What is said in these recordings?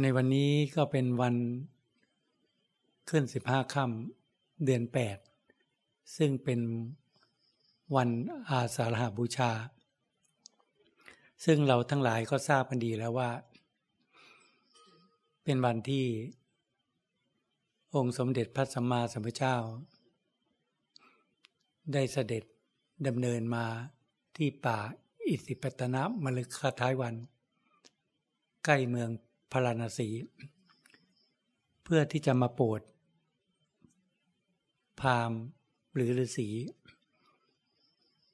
ในวันนี้ก็เป็นวันขึ้นสิบห้าค่ำเดือนแปดซึ่งเป็นวันอาสาฬหาบูชา ซึ่งเราทั้งหลายก็ทราบกันดีแล้วว่า เป็นวันที่ องค์สมเด็จพระสัมมาสัมพุทธเจ้า ได้เสด็จดำเนินมาที่ป่าอิสิปตนะมฤคทายวัน ใกล้เมือง พาราณสี เพื่อที่จะมาโปรดพามหรือฤาษี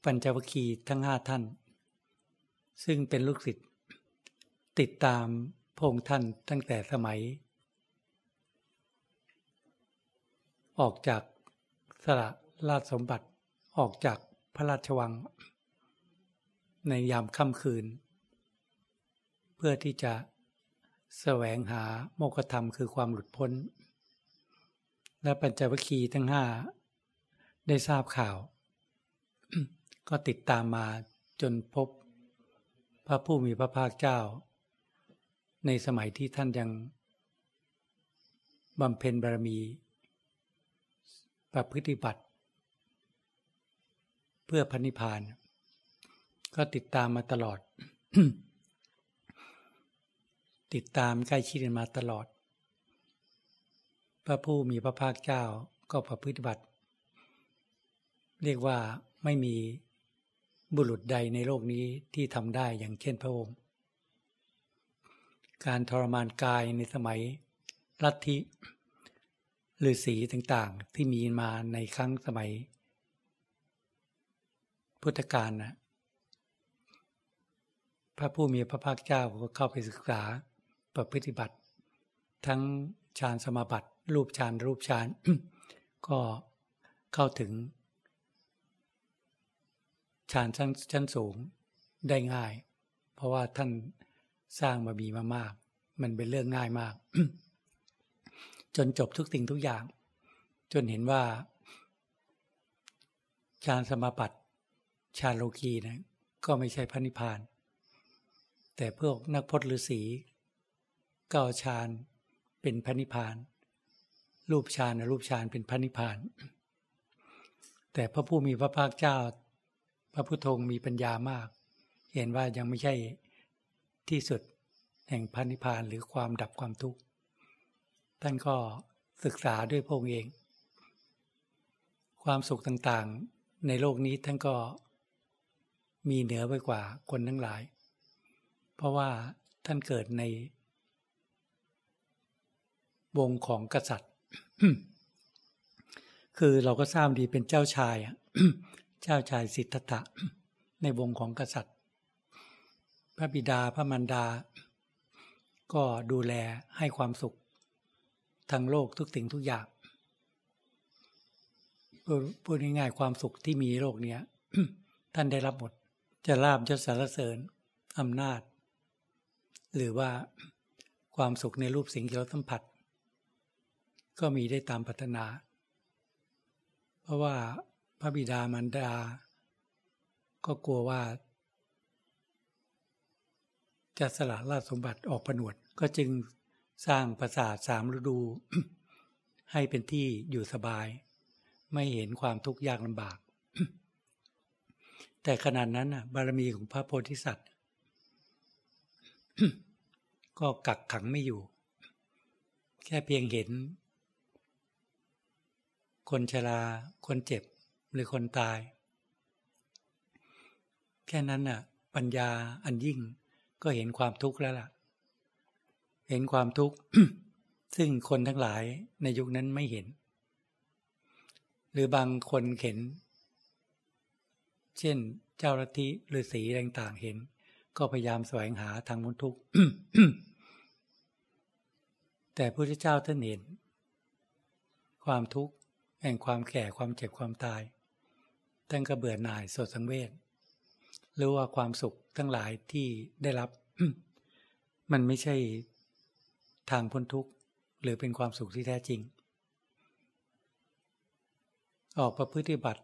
ปัญจวัคคีทั้งห้าท่าน ซึ่งเป็นลูกศิษย์ติดตามพงท่านตั้งแต่สมัย ออกจากสละราชสมบัติออกจากพระราชวัง ในยามค่ำคืน เพื่อที่จะ แสวงหาโมกธรรมคือความหลุดพ้น และปัญจวัคคีย์ทั้งห้าได้ทราบข่าว ก็ติดตามมาจนพบพระผู้มีพระภาคเจ้า ในสมัยที่ท่านยังบำเพ็ญบารมีประพฤติบัติ เพื่อพันิพาน ก็ติดตามมาตลอด ติดตามใกล้ชิดมาตลอด พระผู้มีพระภาคเจ้าก็ประพฤติบัติ เรียกว่าไม่มีบุรุษใดในโลกนี้ที่ทำได้อย่างเช่นพระองค์ การทรมานกายในสมัยลัทธิฤาษีต่างๆ ที่มีมาในครั้งสมัย พุทธกาลนะพระผู้มีพระภาคเจ้าก็เข้าไปศึกษา ประพฤติบัติ ทั้งฌานสมาบัติรูปฌานรูปฌานก็เข้าถึงฌานชั้นชั้นสูงได้ง่าย เพราะว่าท่านสร้างมาบีมามาก มันเป็นเรื่องง่ายมาก จนจบทุกสิ่งทุกอย่าง จนเห็นว่าฌานสมาบัติฌานโลกีนะก็ไม่ใช่พระนิพพาน แต่พวกนักพจน์ฤาษี ก็ฌานเป็นพระนิพพาน รูปฌานรูปฌานเป็นพระนิพพาน แต่พระผู้มีพระภาคเจ้า พระพุทโธมีปัญญามาก เห็นว่ายังไม่ใช่ที่สุดแห่งพันิพานหรือความดับความทุกข์ท่านก็ศึกษาด้วยพระองค์เอง ความสุขต่างๆในโลกนี้ท่านก็มีเหนือไปกว่าคนทั้งหลาย เพราะว่าท่านเกิดใน วงของกษัตริย์ คือเราก็ทราบดีเป็นเจ้าชายเจ้าชายสิทธัตถะในวงของกษัตริย์ พระบิดาพระมารดา ก็ดูแลให้ความสุขทั้งโลกทุกสิ่งทุกอย่างพูดง่ายๆความสุขที่มีโลกเนี้ยท่านได้รับหมด จะลาบยศสารเสริญอำนาจ หรือว่าความสุขในรูปสิ่งที่เราสัมผัส ก็มีได้ตามพัฒนา เพราะว่าพระบิดามารดา ก็กลัวว่า จะสละราชสมบัติออกผนวด ก็จึงสร้างปราสาทสามฤดู ให้เป็นที่อยู่สบาย ไม่เห็นความทุกข์ยากลำบาก แต่ขนาดนั้นบารมีของพระโพธิสัตว์ ก็กักขังไม่อยู่ แค่เพียงเห็น คนชรา คนเจ็บหรือคนตาย แค่นั้นน่ะ ปัญญาอันยิ่งก็เห็นความทุกข์แล้วล่ะ เห็นความทุกข์ซึ่งคนทั้งหลายในยุคนั้นไม่เห็น หรือบางคนเห็น เช่น เจ้าลัทธิหรือสีต่างๆเห็น ก็พยายามแสวงหาทางมุนทุกข์แต่พระพุทธเจ้าท่านเห็น ความทุกข์ แห่งความแก่ความเจ็บความตายท่านก็เบื่อหน่ายสดสังเวชหรือว่าความสุขทั้งหลายที่ได้รับ มันไม่ใช่ทางพ้นทุกข์ หรือเป็นความสุขที่แท้จริง ออกประพฤติบัติ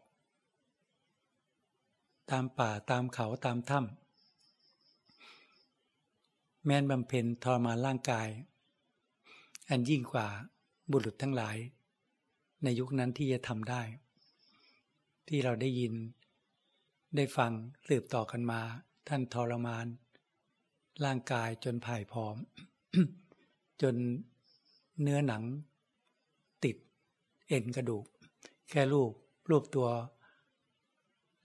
ตามป่าตามเขาตามถ้ำแม้นบำเพ็ญทรมานร่างกาย อันยิ่งกว่าบุรุษทั้งหลาย ในยุคนั้นที่จะทำได้ ที่เราได้ยิน ได้ฟังสืบต่อกันมา ท่านทรมาน ร่างกายจนผ่ายผอม จนเนื้อหนัง ติด เอ็นกระดูก แค่รูปรูปตัว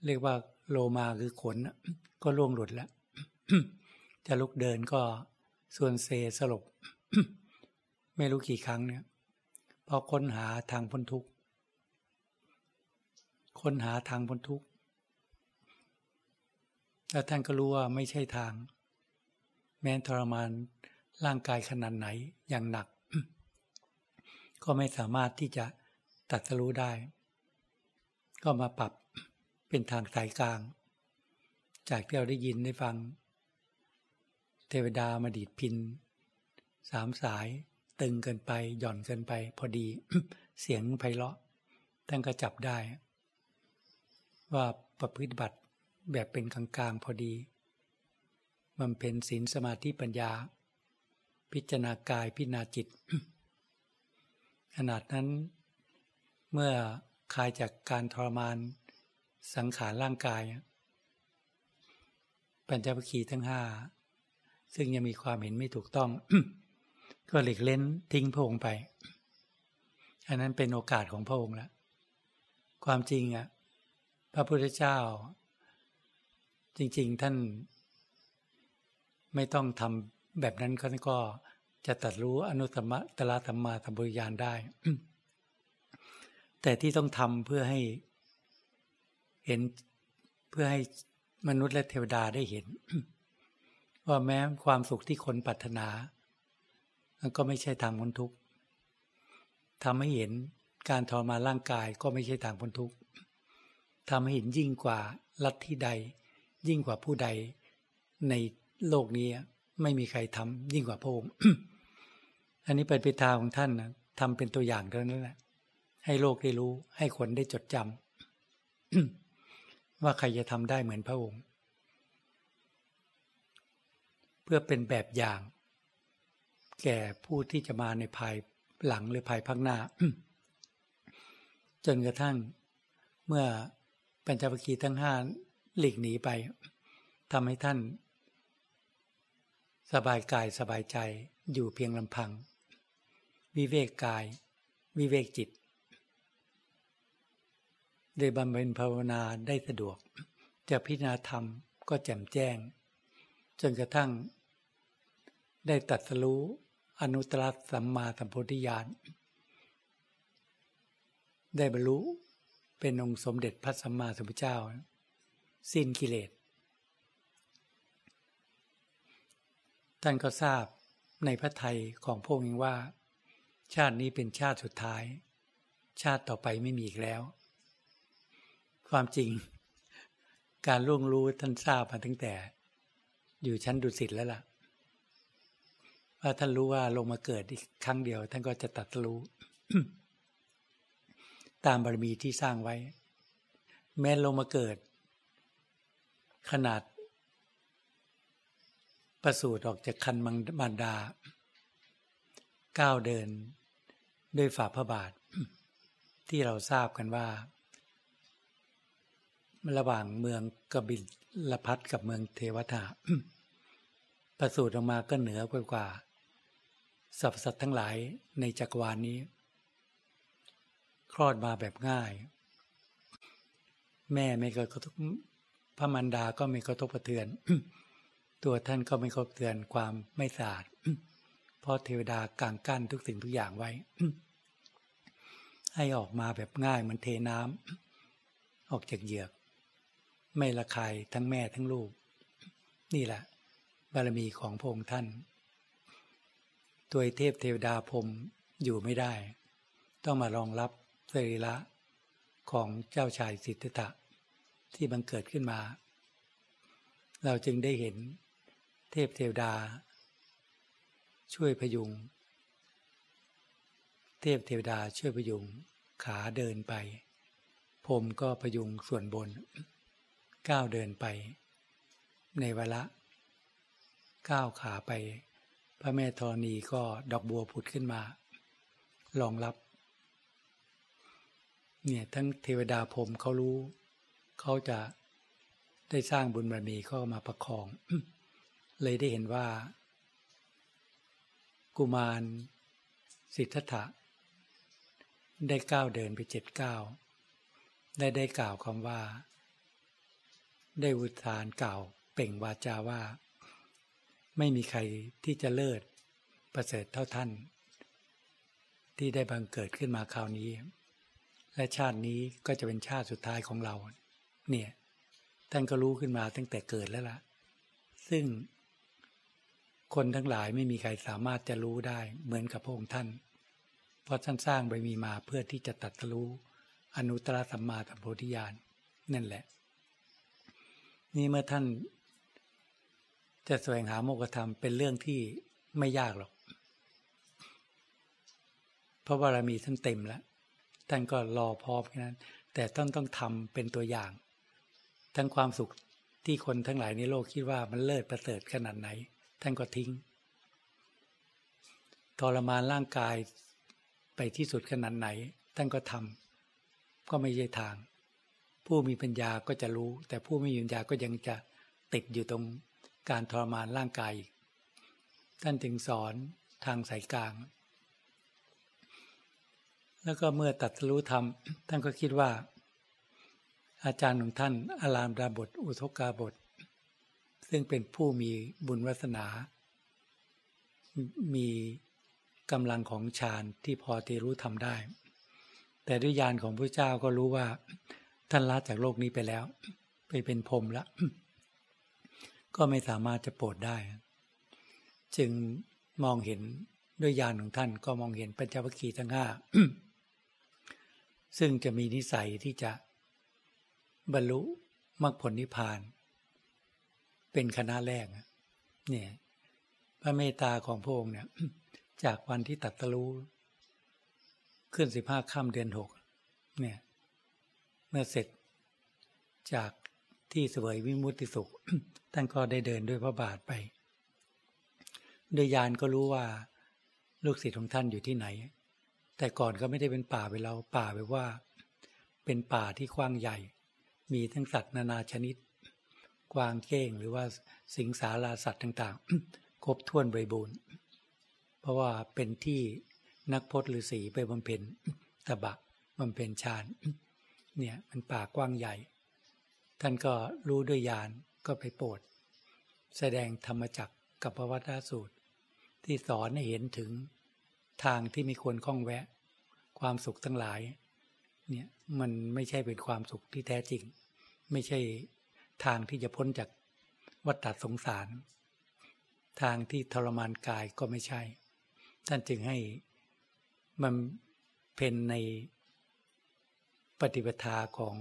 เรียกว่าโลมาคือขนก็ล่วงหลุดแล้ว จะลุกเดินก็ส่วนเซสลบ ไม่รู้กี่ครั้งเนี่ย พอค้นหาทางพ้นทุกข์ค้นหาทางพ้นทุกข์แล้วท่านก็รู้ว่าไม่ใช่ทาง แม้ทรมานร่างกายขนาดไหนอย่างหนัก ก็ไม่สามารถที่จะตัดสู้ได้ ก็มาปรับเป็นทางสายกลาง จากที่เราได้ยินได้ฟัง เทวดามาดีดพินสามสาย ตึงเกินไป หย่อนเกินไป พอดี เสียงไพเราะท่านก็จับได้ ว่าประพฤติบัติแบบเป็นกลางๆพอดีมันเป็นศีลสมาธิปัญญา พิจารณากายพิจารณาจิต ขนาดนั้น เมื่อคลายจากการทรมานสังขารร่างกาย ปัญจวัคคีย์ทั้งห้าซึ่งยังมีความเห็นไม่ถูกต้อง ก็หลีกเล่นทิ้งพระองค์ไป อันนั้นเป็นโอกาสของพระองค์แล้วความจริงอะพระพุทธเจ้า จริง ๆ ท่าน ไม่ต้องทำแบบนั้นก็จะตัดรู้อนุตมะตละธรรมาธรรมบุญญาณได้ แต่ที่ต้องทำเพื่อให้เห็นเพื่อให้มนุษย์และเทวดาได้เห็น ว่าแม้ความสุขที่คนปรารถนา ก็ไม่ใช่ทางพ้นทุกข์ทำให้เห็นการทรมานร่างกายก็ไม่ใช่ทางพ้นทุกข์ทำให้เห็นยิ่งกว่าลัทธิใด ยิ่งกว่าผู้ใดในโลกนี้ไม่มีใครทำยิ่งกว่าพระองค์อันนี้เป็นปิทาของท่านนะทำเป็นตัวอย่างเท่านั้นแหละ ให้โลกได้รู้ ให้คนได้จดจำว่าใครจะทำได้เหมือนพระองค์ เพื่อเป็นแบบอย่าง แก่ผู้ที่จะมาในภายหลังหรือภายภาคหน้า จนกระทั่งเมื่อปัญจวัคคีย์ทั้งห้าหลีกหนีไปทำให้ท่าน สบายกายสบายใจอยู่เพียงลำพัง วิเวกกาย วิเวกจิต ได้บำเพ็ญภาวนาได้สะดวก จะพิจารณาธรรมก็แจ่มแจ้ง จนกระทั่งได้ตัดสู้ อนุตตรสัมมาสัมโพธิญาณได้บรรลุเป็นองค์สมเด็จพระสัมมาสัมพุทธเจ้า สิ้นกิเลส ท่านก็ทราบในพระไทยของพระองค์ว่า ชาตินี้เป็นชาติสุดท้าย ชาติต่อไปไม่มีอีกแล้ว ความจริง การล่วงรู้ท่านทราบมาตั้งแต่ อยู่ชั้นดุสิตแล้วล่ะ ว่าท่านรู้ว่าลงมาเกิดอีกครั้งเดียว ท่านก็จะตัดรู้ ตามบารมีที่สร้างไว้ แม้ลงมาเกิด ขนาด ประสูติออกจากคันมังมารดาก้าวเดิน ด้วยฝ่าพระบาท ที่เราทราบกันว่า ระหว่างเมืองกบิลพัทกับเมืองเทวทาประสูติออกมาก็เหนือกว่า สรรพสัตว์ทั้งหลายในจักรวาลนนี้ คลอดมาแบบง่าย แม่ไม่กระทบพระมันดาก็ไม่กระทบกระเทือน ตัวท่านก็ไม่กระทบเทือนความไม่สะอาดเพราะเทวดากางกั้นทุกสิ่งทุกอย่างไว้ ให้ออกมาแบบง่ายเหมือนเทน้ำออกจากเหยือก ไม่ละคายทั้งแม่ทั้งลูก นี่แหละ บารมีของพระองค์ท่าน ตัวเทพเทวดาพรมอยู่ไม่ได้ ต้องมารองรับสรีระของเจ้าชายสิทธัตถะที่บังเกิดขึ้นมา เราจึงได้เห็นเทพเทวดา ช่วยพยุง เทพเทวดาช่วยพยุงขาเดินไปพรมก็พยุงส่วนบน ก้าวเดินไป ในเวละก้าวขาไป พระแม่ธรณีก็ดอกบัวผุดขึ้นมารองรับ เนี่ยทั้งเทวดาพรมเขารู้ เขาจะได้สร้างบุญบารมีก็มาประคอง เลยได้เห็นว่า กุมารสิทธัตถะได้ก้าวเดินไปเจ็ดก้าวได้ได้กล่าวคำว่า ได้อุทานกล่าวเป่งวาจาว่า ไม่มีใครที่จะเลิศประเสริฐเท่าท่าน ที่ได้บังเกิดขึ้นมาคราวนี้ และชาตินี้ก็จะเป็นชาติสุดท้ายของเรา เนี่ย ท่านก็รู้ขึ้นมาตั้งแต่เกิดแล้วล่ะ ซึ่งคนทั้งหลายไม่มีใครสามารถจะรู้ได้เหมือนกับพระองค์ท่าน เพราะท่านสร้างบารมีมาเพื่อที่จะตัดรู้อนุตตรสัมมาสัมโพธิญาณนั่นแหละ นี่เมื่อท่าน จะแสวงหาโมกธรรมเป็นเรื่องที่ไม่ยากหรอก เพราะบารมีท่านเต็มแล้วท่านก็รอพร้อมแค่นั้น แต่ต้องต้องทำเป็นตัวอย่าง ทั้งความสุขที่คนทั้งหลายในโลกคิดว่ามันเลิศประเสริฐขนาดไหน ท่านก็ทิ้งทรมานร่างกายไปที่สุดขนาดไหน ท่านก็ทำก็ไม่ใช่ทาง ผู้มีปัญญาก็จะรู้ แต่ผู้ไม่มีปัญญาก็ยังจะติดอยู่ตรง การทรมานร่างกายท่านจึงสอนทางสายกลาง แล้วก็เมื่อตัดรู้ธรรม ท่านก็คิดว่า อาจารย์ของท่านอารามดาบทอุทกาบท ซึ่งเป็นผู้มีบุญวัสนา มีกำลังของฌานที่พอที่รู้ทำได้ แต่ด้วยญาณของพระเจ้าก็รู้ว่า ท่านละจากโลกนี้ไปแล้ว ไปเป็นพรมแล้ว ก็ไม่สามารถจะโปรดได้ จึงมองเห็นด้วยญาณของท่านก็มองเห็นปัญจวัคคีย์ทั้งห้าซึ่งจะมีนิสัยที่จะบรรลุมรรคผลนิพพาน เป็นคณะแรกเนี่ย พระเมตตาของพระองค์เนี่ย จากวันที่ตัดตรู้ขึ้นสิบห้าค่ำเดือนหกเนี่ย เมื่อเสร็จจาก ที่สวยวิมุตติสุข ท่านก็ได้เดินด้วยพระบาทไป โดยยานก็รู้ว่าลูกศิษย์ของท่านอยู่ที่ไหน แต่ก่อนก็ไม่ได้เป็นป่าไปเราป่าไปว่า เป็นป่าที่กว้างใหญ่ มีทั้งสัตว์นานาชนิด กวางเก้งหรือว่าสิงสาราสัตว์ต่างๆ ครบถ้วนบริบูรณ์ เพราะว่าเป็นที่นักพจน์ฤาษีไปบำเพ็ญตบะบำเพ็ญฌานเนี่ยมันป่ากว้างใหญ่ ท่านก็รู้ด้วยญาณก็ไปโปรด แสดงธรรมจักกับพระวัฏสูตร ที่สอนให้เห็นถึงทางที่มีควรคล้องแวะ ความสุขทั้งหลาย เนี่ยมันไม่ใช่เป็นความสุขที่แท้จริง ไม่ใช่ทางที่จะพ้นจากวัฏสงสาร ทางที่ทรมานกายก็ไม่ใช่ ท่านจึงให้มันเป็นในปฏิปทาของ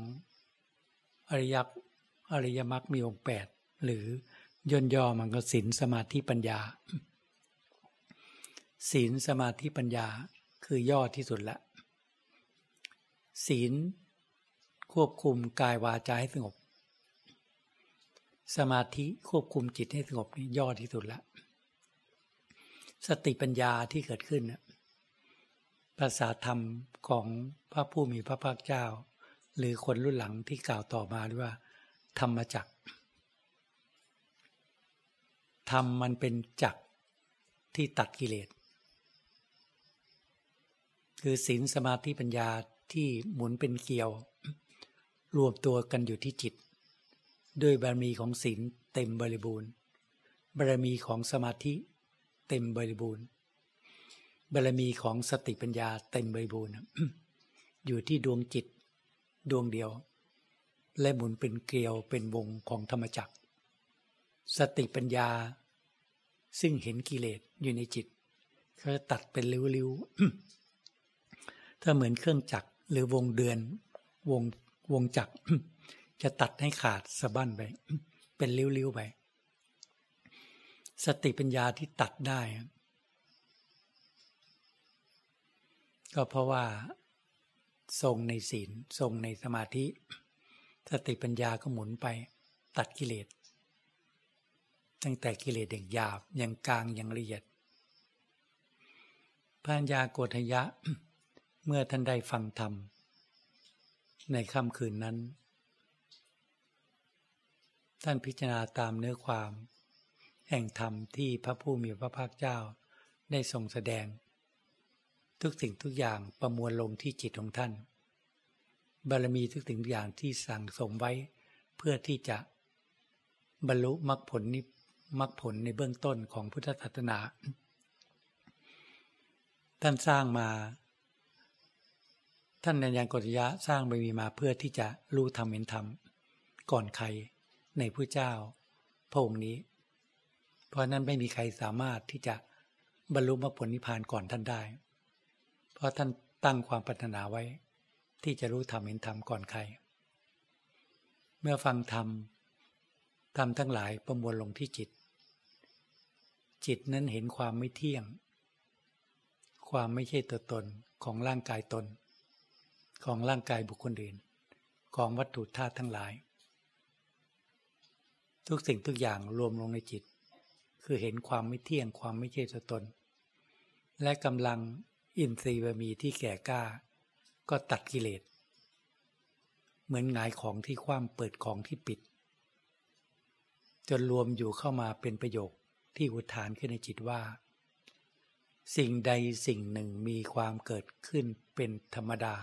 อริยอริยมรรคมีองค์แปดหรือย่นย่อมันก็ศีลสมาธิปัญญาศีลสมาธิปัญญาคือย่อที่สุดละศีลควบคุมกายวาจาให้สงบ สมาธิควบคุมจิตให้สงบนี่ย่อที่สุดละสติปัญญาที่เกิดขึ้นภาษาธรรมของพระผู้มีพระภาคเจ้า หรือคนรุ่นหลังที่กล่าวต่อมาว่า ธรรมจักธรรมมันเป็นจักที่ตัดกิเลส คือศีลสมาธิปัญญาที่หมุนเป็นเกลียว รวมตัวกันอยู่ที่จิต ด้วยบารมีของศีลเต็มบริบูรณ์บารมีของสมาธิเต็มบริบูรณ์บารมีของสติปัญญาเต็มบริบูรณ์อยู่ที่ดวงจิต ดวงเดียว และหมุนเป็นเกลียวเป็นวงของธรรมจักร สติปัญญา ซึ่งเห็นกิเลสอยู่ในจิตเขาตัดเป็นริ้วๆถ้าเหมือนเครื่องจักรหรือวงเดือน วงวงจักรจะตัดให้ขาดสะบั้นไป เป็นริ้วๆไป สติปัญญาที่ตัดได้ ก็เพราะว่า ทรงในศีลทรงในสมาธิ สติปัญญาก็หมุนไปตัดกิเลสตั้งแต่กิเลสอย่างหยาบอย่างกลางอย่างละเอียดพัญญาโกฏยะ เมื่อท่านได้ฟังธรรม ในค่ำคืนนั้น ท่านพิจารณาตามเนื้อความ แห่งธรรมที่พระผู้มีพระภาคเจ้าได้ทรงแสดง ทุกสิ่งทุกอย่างประมวลลงที่จิตของท่าน บารมีทุกสิ่งทุกอย่างที่สั่งสมไว้เพื่อที่จะบรรลุมรรคผลนิมรรคผลในเบื้องต้นของพุทธศาสนา ท่านสร้างมา ท่านในยานกฏยะสร้างบารมีมาเพื่อที่จะรู้ธรรมเห็นธรรม ก่อนใครในผู้เจ้าพระองค์นี้ เพราะนั้นไม่มีใครสามารถที่จะบรรลุมรรคผลนิพพานก่อนท่านได้ เพราะท่านตั้งความปรารถนาไว้ ที่จะรู้ธรรมเห็นธรรมก่อนใคร เมื่อฟังธรรมธรรมทั้งหลายประมวลลงที่จิต จิตนั้นเห็นความไม่เที่ยง ความไม่ใช่ตัวตนของร่างกายตน ของร่างกายบุคคลอื่น ของวัตถุธาตุทั้งหลาย ทุกสิ่งทุกอย่างรวมลงในจิต คือเห็นความไม่เที่ยงความไม่ใช่ตัวตน และกำลัง อินทรีย์บารมีที่แก่กล้า ก็ตัดกิเลส เหมือนหงายของที่คว่ำเปิดของที่ปิด จนรวมอยู่เข้ามาเป็นประโยคที่อุทานขึ้นในจิตว่า สิ่งใดสิ่งหนึ่งมีความเกิดขึ้นเป็นธรรมดา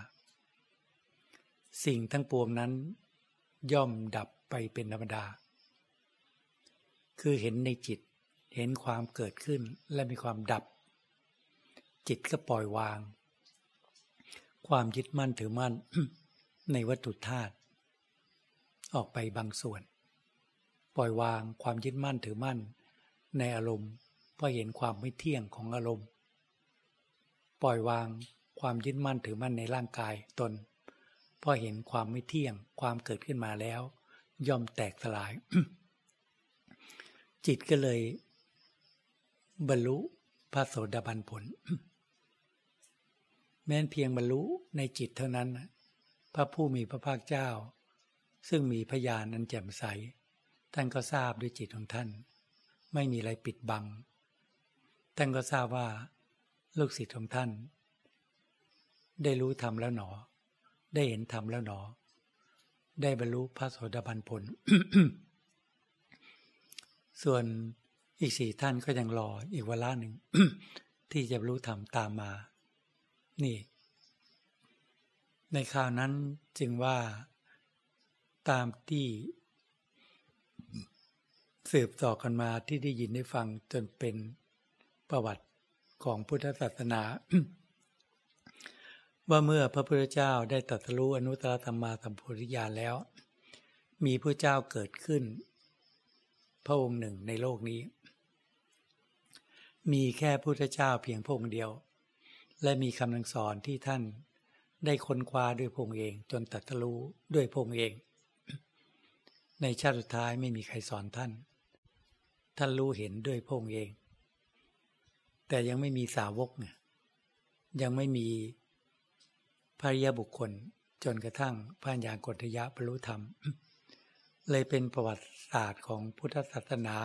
สิ่งทั้งปวงนั้น ย่อมดับไปเป็นธรรมดา คือเห็นในจิตเห็นความเกิดขึ้นและมีความดับ จิตก็ปล่อยวาง ความยึดมั่นถือมั่นในวัตถุธาตุออกไปบางส่วน ปล่อยวางความยึดมั่นถือมั่น ในอารมณ์เพราะเห็นความไม่เที่ยงของอารมณ์ ปล่อยวางความยึดมั่นถือมั่นในร่างกายตนเพราะเห็นความไม่เที่ยงความเกิดขึ้นมาแล้ว ย่อมแตกสลาย จิตก็เลย บรรลุพระโสดาบันผล แม้นเพียงบรรลุในจิตเท่านั้น พระผู้มีพระภาคเจ้า ซึ่งมีพยานอันแจ่มใส ท่านก็ทราบด้วยจิตของท่าน ไม่มีอะไรปิดบัง ท่านก็ทราบว่าลูกศิษย์ของท่าน ได้รู้ธรรมแล้วหนอ ได้เห็นธรรมแล้วหนอ ได้บรรลุพระโสดาบันผล ส่วนอีกสี่ท่านก็ยังรออีกเวลาหนึ่ง ที่จะรู้ธรรมตามมา นี่ ในคราวนั้นจึงว่าตามที่สืบต่อกันมาที่ได้ยินได้ฟังจนเป็นประวัติของพุทธศาสนา ว่าเมื่อพระพุทธเจ้าได้ตรัสรู้อนุตตรธรรมาสัมพุทธิญาณแล้ว มีพระเจ้าเกิดขึ้น พระองค์หนึ่งในโลกนี้ มีแค่พุทธเจ้าเพียงพระองค์เดียว และมีคำนังสอนที่ท่านได้ค้นคว้าด้วยพงเองจนตรัสรู้ด้วยพงเอง ในชาติสุดท้ายไม่มีใครสอนท่าน ท่านรู้เห็นด้วยพงเอง แต่ยังไม่มีสาวกเนี่ยยังไม่มีพระยาบุคคลจนกระทั่งพระญาณกฏยะบรรลุธรรม เลยเป็นประวัติศาสตร์ของพุทธศาสนา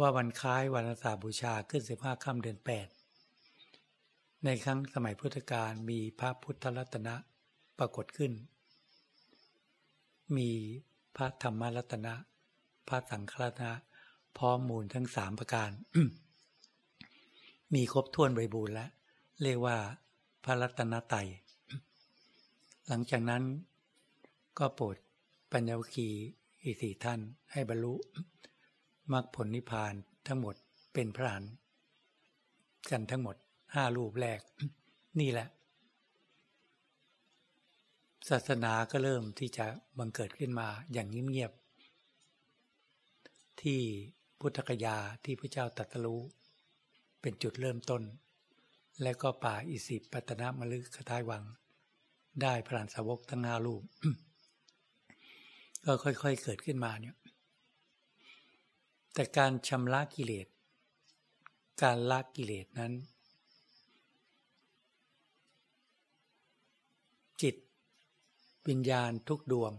ว่าวันคล้ายวันอาสาบูชาขึ้นสิบห้าค่ำเดือนแปด ในครั้งสมัยพุทธกาลมีพระพุทธรัตนะปรากฏขึ้น มีพระธรรมรัตนะ พระสังฆรัตนะ พร้อมมูลทั้งสามประการ มีครบถ้วนบริบูรณ์แล้วเรียกว่าพระรัตนตยหลังจากนั้นก็โปรดปัญญวคีอีสี่ท่านให้บรรลุมรรคผลนิพพานทั้งหมดเป็นพระหันกันทั้งหมด ห้ารูปแรก นี่แหละ ศาสนาก็เริ่มที่จะบังเกิดขึ้นมาอย่างเงียบๆที่พุทธกยาที่พระเจ้าตรัสรู้เป็นจุดเริ่มต้น และก็ป่าอิสิปตนมลึกคทายวัง ได้พรานสาวกทั้งห้ารูป ก็ค่อยๆเกิดขึ้นมาเนี่ยแต่การชำระกิเลส การละกิเลสนั้น จิต วิญญาณทุกดวง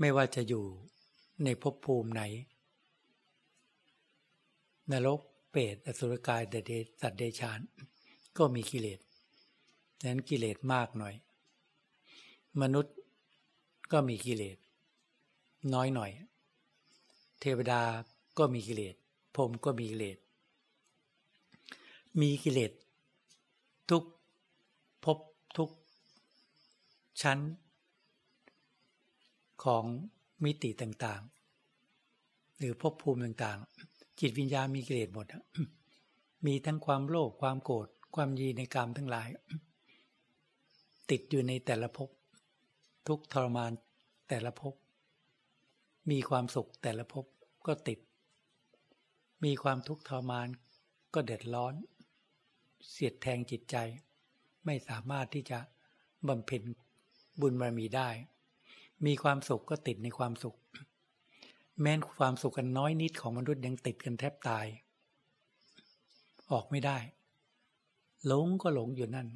ไม่ว่าจะอยู่ในภพภูมิไหน นรกเปรตอสุรกายเดเดสัตว์เดชาน ก็มีกิเลสดังนั้นกิเลสมากหน่อย มนุษย์ก็มีกิเลส น้อยหน่อย เทวดาก็มีกิเลสพรมก็มีกิเลสมีกิเลสทุกภพทุก ชั้น ของมิติต่างๆ หรือภพภูมิต่างๆ จิตวิญญาณมีกิเลสหมด มีทั้งความโลภความโกรธความยีในกรรมทั้งหลาย ติดอยู่ในแต่ละภพทุกทรมานแต่ละภพมีความสุขแต่ละภพก็ติด มีความทุกข์ทรมานก็เดือดร้อน เสียดแทงจิตใจ ไม่สามารถที่จะบำเพ็ญ บุญบารมีได้ มีความสุขก็ติดในความสุข แม้นความสุขกันน้อยนิดของมนุษย์ยังติดกันแทบตาย ออกไม่ได้หลงก็หลงอยู่นั่น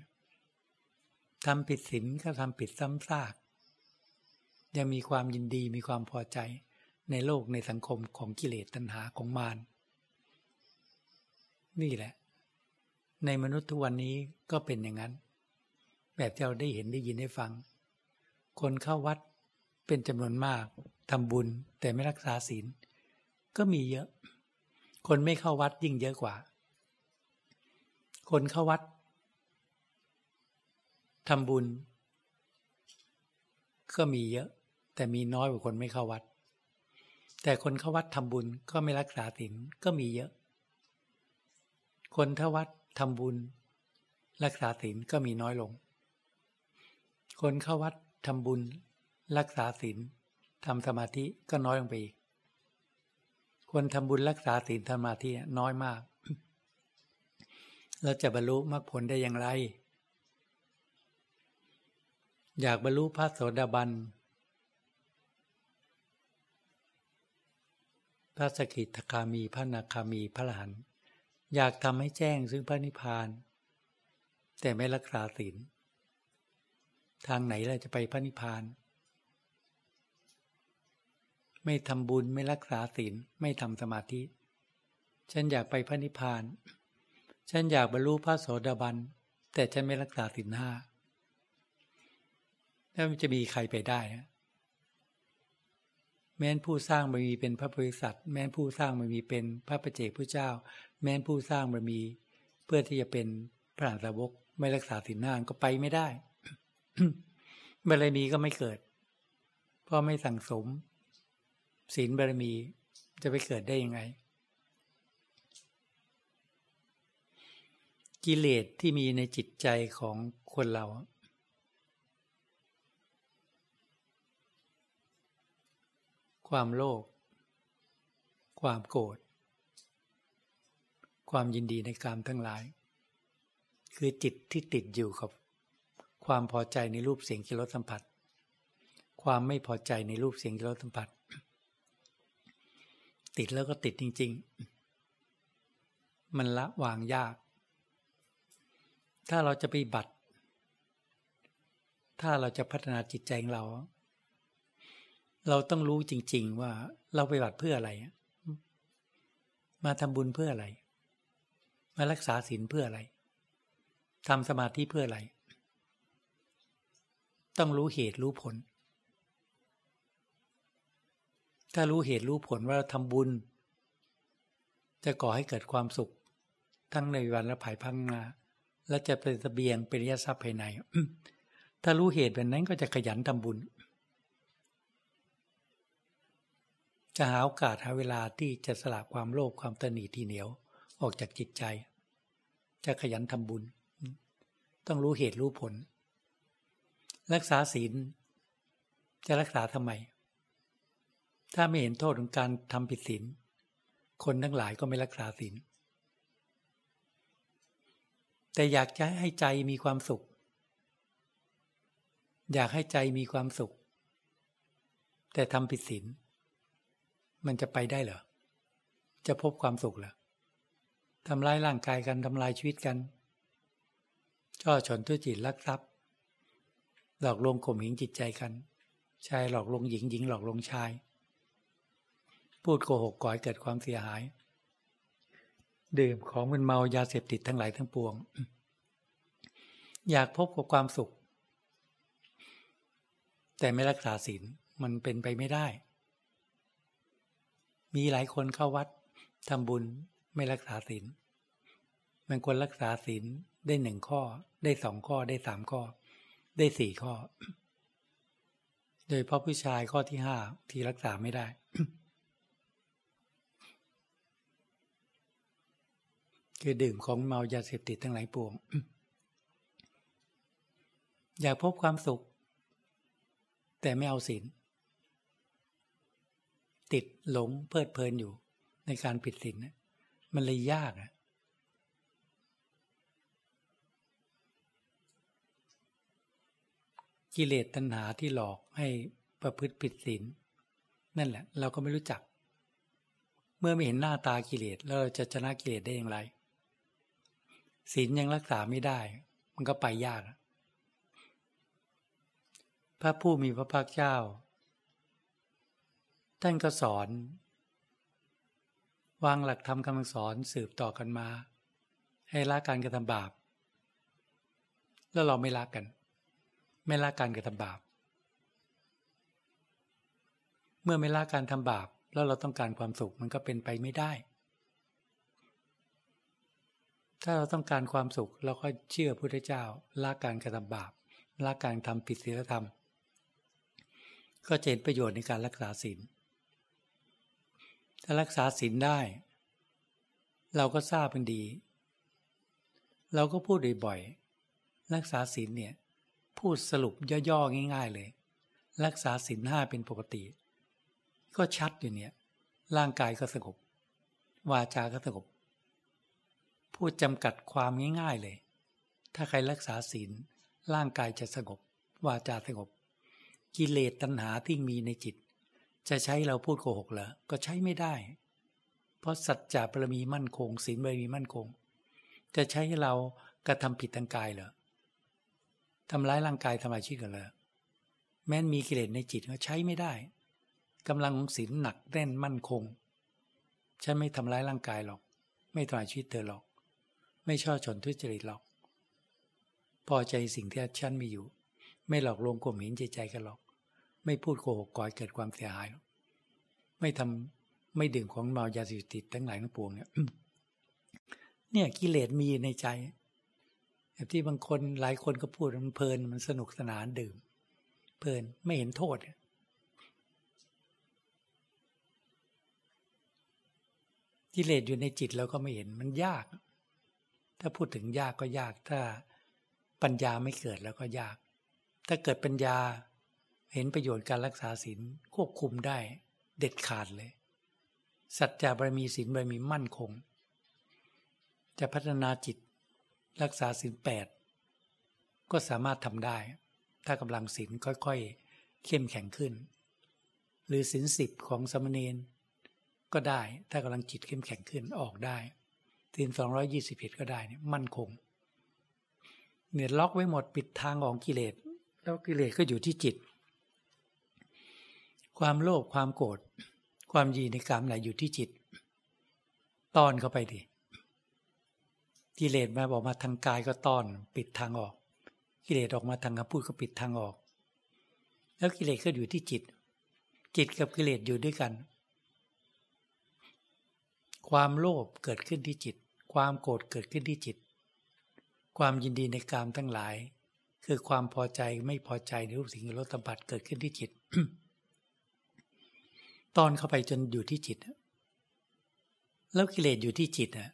ทำผิดศีลก็ทำผิดซ้ำซาก ยังมีความยินดีมีความพอใจในโลกในสังคมของกิเลสตัณหาของมารนี่แหละ ในมนุษย์ทุกวันนี้ก็เป็นอย่างนั้น แบบที่เราได้เห็นได้ยินได้ฟัง คนเข้าวัดเป็นจำนวนมากทำบุญแต่ไม่รักษาศีล ก็มีเยอะ คนไม่เข้าวัดยิ่งเยอะกว่า คนเข้าวัดทำบุญ ก็มีเยอะ แต่มีน้อยกว่าคนไม่เข้าวัด แต่คนเข้าวัดทำบุญก็ไม่รักษาศีลก็มีเยอะ คนเข้าวัดทำบุญ รักษาศีลก็มีน้อยลง คนเข้าวัด ทำบุญ รักษาศีลทำสมาธิก็น้อยลงไปอีกคนทำบุญรักษาศีลสมาธิน้อยมาก เราจะบรรลุมรรคผลได้อย่างไร อยากบรรลุพระโสดาบัน พระสกิทคามี พระนาคามี พระหลานอยากทำให้แจ้งซึ่งพระนิพพาน แต่ไม่รักษาศีล ทางไหนเราจะไปพระนิพพาน ไม่ทำบุญไม่รักษาศีลไม่ทำสมาธิ ฉันอยากไปพระนิพพาน ฉันอยากบรรลุพระโสดาบัน แต่ฉันไม่รักษาศีลห้าแล้วมันจะมีใครไปได้นะแม้นผู้สร้างบารมีเป็นพระบริษัท แม้นผู้สร้างบารมีเป็นพระประเจกพระเจ้า แม้นผู้สร้างบารมี เพื่อที่จะเป็นพระสาวกไม่รักษาศีลห้าก็ไปไม่ได้ บารมีก็ไม่เกิด เพราะไม่สั่งสม ศีลบารมีจะไปเกิดได้ยังไง กิเลสที่มีในจิตใจของคนเรา ความโลภความโกรธความยินดีในกามทั้งหลาย คือจิตที่ติดอยู่กับ ความพอใจในรูปเสียงกิรสสัมผัส ความไม่พอใจในรูปเสียงกิรสัมผัส ติดแล้วก็ติดจริง ๆ มันละวางยาก ถ้าเราจะไปบัตร ถ้าเราจะพัฒนาจิตใจของเรา เราต้องรู้จริง ๆ ว่าเราไปบัตรเพื่ออะไร มาทำบุญเพื่ออะไร มารักษาศีลเพื่ออะไรทำสมาธิเพื่ออะไร ต้องรู้เหตุรู้ผล ถ้ารู้เหตุรู้ผลว่าทำบุญ จะก่อให้เกิดความสุข ทั้งในวันและภายภาคหน้าและจะเป็นสเสบียงเป็นยาทรัพย์ภายใน ถ้ารู้เหตุแบบนั้นก็จะขยันทำบุญ จะหาโอกาสหาเวลาที่จะสละความโลภความตนีที่เหนียวออกจากจิตใจ จะขยันทำบุญ ต้องรู้เหตุรู้ผล รักษาศีล จะรักษาทำไม ถ้าไม่เห็นโทษของการทำผิดศีล คนทั้งหลายก็ไม่รักษาศีล แต่อยากจะให้ใจมีความสุข อยากให้ใจมีความสุข แต่ทำผิดศีล มันจะไปได้เหรอ จะพบความสุขเหรอทำลายร่างกายกันทำลายชีวิตกันช่อชนทุจิตลักทรัพย์ หลอกลวงข่มเหงจิตใจกันชายหลอกลวงหญิงหญิงหลอกลวงชาย พูดโกหกก่อยเกิดความเสียหาย ดื่มของมึนเมายาเสพติดทั้งหลายทั้งปวง อยากพบกับความสุข แต่ไม่รักษาศีลมันเป็นไปไม่ได้ มีหลายคนเข้าวัดทำบุญไม่รักษาศีลมันควรรักษาศีลได้หนึ่งข้อได้สองข้อได้สามข้อ ได้สี่ข้อ โดยเพราะผู้ชายข้อที่ห้าที่รักษาไม่ได้ คือดื่มของเมายาเสพติดทั้งหลายปวง อยากพบความสุข แต่ไม่เอาศีลติดหลงเพลิดเพลินอยู่ในการผิดศีลนะมันเลยยากอะ กิเลสตัณหาที่หลอกให้ประพฤติผิดศีลนั่นแหละ เราก็ไม่รู้จัก เมื่อไม่เห็นหน้าตากิเลสแล้วเราจะชนะกิเลสได้อย่างไรศีลยังรักษาไม่ได้ มันก็ไปยากพระผู้มีพระภาคเจ้า ท่านก็สอน วางหลักธรรมคำสอนสืบต่อกันมา ให้ละการกระทำบาป แล้วเราไม่ละกัน ไม่ละการกระทำบาป เมื่อไม่ละการทำบาปแล้วเราต้องการความสุขมันก็เป็นไปไม่ได้ ถ้าเราต้องการความสุขเราก็เชื่อพุทธเจ้าละการกระทำบาปละการทำผิดศีลธรรม ก็จะเห็นประโยชน์ในการรักษาศีลถ้ารักษาศีลได้ เราก็ทราบเป็นดี เราก็พูดบ่อยๆรักษาศีลเนี่ย พูดสรุปย่อๆง่าย ๆ เลย รักษาศีลห้าเป็นปกติ ก็ชัดอยู่เนี่ย ร่างกายก็สงบวาจาก็สงบพูดจำกัดความง่ายๆเลย ถ้าใครรักษาศีลร่างกายจะสงบวาจาสงบ กิเลสตัณหาที่มีในจิต จะใช้เราพูดโกหกเหรอก็ใช้ไม่ได้ เพราะสัจจะบารมีมั่นคงศีลบารมีมั่นคง จะใช้เรากระทำผิดทางกายเหรอ ทำร้ายร่างกายทำลายชีวิตกันเลยแม้นมีกิเลสในจิตก็ใช้ไม่ได้กำลังของศีลหนักแน่นมั่นคง ฉันไม่ทำร้ายร่างกายหรอก ไม่ทำลายชีวิตเธอหรอก ไม่ชอบชนทุจริตหรอก พอใจสิ่งที่ฉันมีอยู่ ไม่หลอกลวงข่มเหงใจใจกันหรอก ไม่พูดโกหกก่อเกิดความเสียหายหรอกไม่ทำไม่ดื่มของเมายาเสพติดทั้งหลายทั้งปวงเนี่ยเนี่ยกิเลสมีในใจ แบบที่บางคนหลายคนก็พูดมันเพลินมันสนุกสนานดื่ม เพลินไม่เห็นโทษกิเลสอยู่ในจิตเราก็ไม่เห็นมันยาก ถ้าพูดถึงยากก็ยาก ถ้าปัญญาไม่เกิดแล้วก็ยาก ถ้าเกิดปัญญาเห็นประโยชน์การรักษาศีลควบคุมได้ เด็ดขาดเลย สัจจะบารมีศีลบารมีมั่นคง จะพัฒนาจิต รักษาศีลแปดก็สามารถทำได้ ถ้ากำลังศีลค่อยๆ เข้มแข็งขึ้น หรือศีลสิบของสมณีนก็ได้ถ้ากำลังจิตเข้มแข็งขึ้นออกได้ศีลสองร้อยี่สิบเอ็ดก็ได้เนี่ยมั่นคงเนี่ยล็อกไว้หมดปิดทางของกิเลสแล้วกิเลสก็อยู่ที่จิต ความโลภความโกรธความยีในกรรมไหนอยู่ที่จิตต้อนเข้าไปดิ กิเลสมาบอกมาทางกายก็ต้อน ปิดทางออก กิเลสออกมาทางคำพูดก็ปิดทางออก แล้วกิเลสก็อยู่ที่จิต จิตกับกิเลสอยู่ด้วยกัน ความโลภเกิดขึ้นที่จิต ความโกรธเกิดขึ้นที่จิต ความยินดีในกามทั้งหลาย คือความพอใจไม่พอใจในรูปสิ่งรสสัมผัสเกิดขึ้นที่จิตตอนเข้าไปจนอยู่ที่จิต แล้วกิเลสอยู่ที่จิตอะ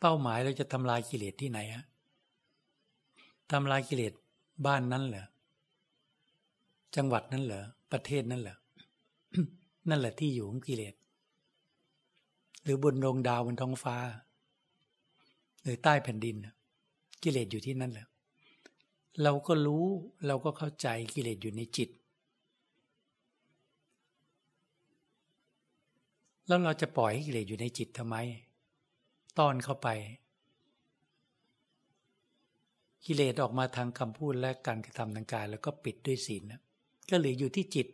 เป้าหมายเราจะทำลายกิเลสที่ไหนฮะทำลายกิเลสบ้านนั้นเหรอจังหวัดนั้นเหรอประเทศนั้นเหรอนั่นแหละที่อยู่ของกิเลสหรือบนดวงดาวบนท้องฟ้า หรือใต้แผ่นดินกิเลสอยู่ที่นั่นแหละเราก็รู้เราก็เข้าใจกิเลสอยู่ในจิต แล้วเราจะปล่อยให้กิเลสอยู่ในจิตทำไม ต้อนเข้าไป กิเลสออกมาทางคำพูดและการกระทำทางกาย แล้วก็ปิดด้วยศีลนะก็เหลืออยู่ที่จิต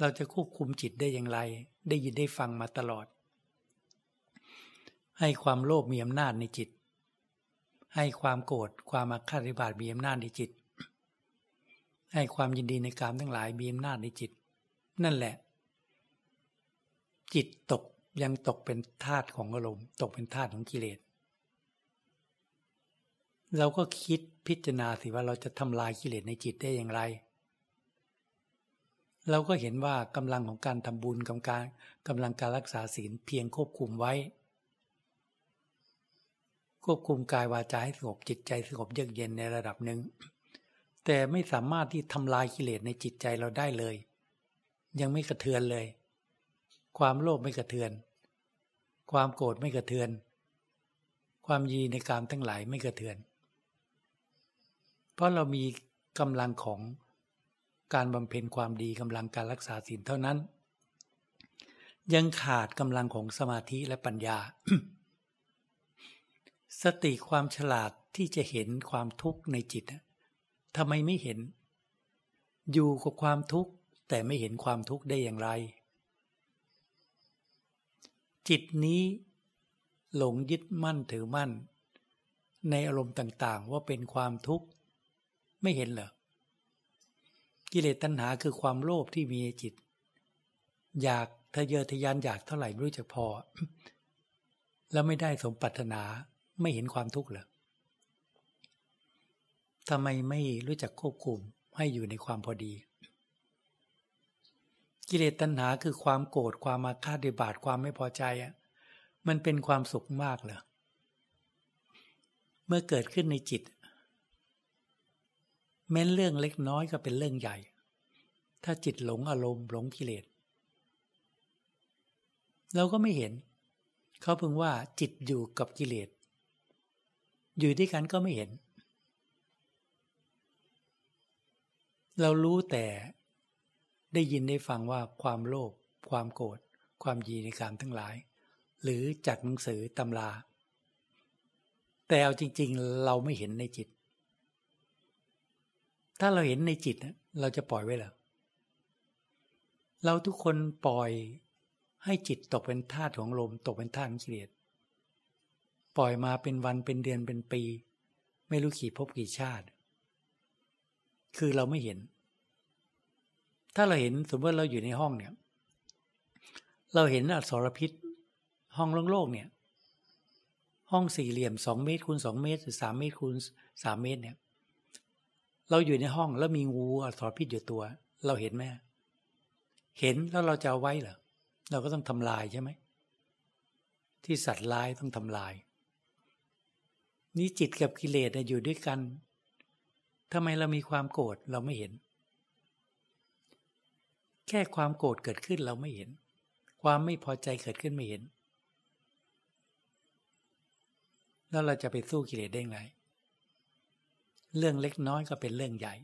เราจะควบคุมจิตได้อย่างไร ได้ยินได้ฟังมาตลอด ให้ความโลภมีอำนาจในจิต ให้ความโกรธความอาฆาติบาทมีอำนาจในจิต ให้ความยินดีในกามทั้งหลายมีอำนาจในจิต นั่นแหละ จิตตก ยังตกเป็นธาตุของอารมณ์ ตกเป็นธาตุของกิเลส เราก็คิดพิจารณาสิว่าเราจะทำลายกิเลสในจิตได้อย่างไร เราก็เห็นว่ากำลังของการทำบุญกำการกำลังการรักษาศีลเพียงควบคุมไว้ ควบคุมกายวาจาให้สงบจิตใจสงบเยือกเย็นในระดับหนึ่ง แต่ไม่สามารถที่ทำลายกิเลสในจิตใจเราได้เลย ยังไม่กระเทือนเลยความโลภไม่กระเทือน ความโกรธไม่กระเทือน ความยีในกามทั้งหลายไม่กระเทือน เพราะเรามีกำลังของการบำเพ็ญความดีกำลังการรักษาศีลเท่านั้น ยังขาดกำลังของสมาธิและปัญญา สติความฉลาดที่จะเห็นความทุกข์ในจิตทำไมไม่เห็น อยู่กับความทุกข์แต่ไม่เห็นความทุกข์ได้อย่างไร จิตนี้หลงยึดมั่นถือมั่น ในอารมณ์ต่างๆ ว่าเป็นความทุกข์ไม่เห็นเหรอกิเลสตัณหาคือความโลภที่มีจิต อยากทะเยอทะยานอยากเท่าไหร่ไม่รู้จักพอ แล้วไม่ได้สมปรารถนาไม่เห็นความทุกข์เหรอทำไมไม่รู้จักควบคุมให้อยู่ในความพอดี กิเลสตัณหาคือความโกรธความมาฆาตบาทความไม่พอใจอะมันเป็นความสุขมากเหรอเมื่อเกิดขึ้นในจิต แม้นเรื่องเล็กน้อยก็เป็นเรื่องใหญ่ ถ้าจิตหลงอารมณ์หลงกิเลสเราก็ไม่เห็น เขาพิ่งว่าจิตอยู่กับกิเลส อยู่ด้วยกันก็ไม่เห็น เรารู้แต่ ได้ยินได้ฟังว่าความโลภความโกรธความยีในการทั้งหลาย หรือจัดหนังสือตำรา แต่เอาจริง ๆ เราไม่เห็นในจิต ถ้าเราเห็นในจิตเราจะปล่อยไว้หรอเราทุกคนปล่อยให้จิตตกเป็นธาตุของลม ตกเป็นธาตุของกิเลสปล่อยมาเป็นวันเป็นเดือนเป็นปี ไม่รู้กี่ภพกี่ชาติ คือเราไม่เห็น ถ้าเราเห็นสมมติเราอยู่ในห้องเนี่ย เราเห็นอสรพิษ ห้องโล่งๆเนี่ย ห้องสี่เหลี่ยมสองเมตรคูณสองเมตรหรือสามเมตรคูณสามเมตรเนี่ย เราอยู่ในห้องแล้วมีงูอสรพิษอยู่ตัว เราเห็นไหมเห็นแล้วเราจะเอาไว้เหรอเราก็ต้องทำลายใช่ไหมที่สัตว์ร้ายต้องทำลาย นี้จิตกับกิเลสอยู่ด้วยกันทำไมเรามีความโกรธเราไม่เห็น แค่ความโกรธเกิดขึ้นเราไม่เห็น ความไม่พอใจเกิดขึ้นไม่เห็น แล้วเราจะไปสู้กิเลสได้ไงเรื่องเล็กน้อยก็เป็นเรื่องใหญ่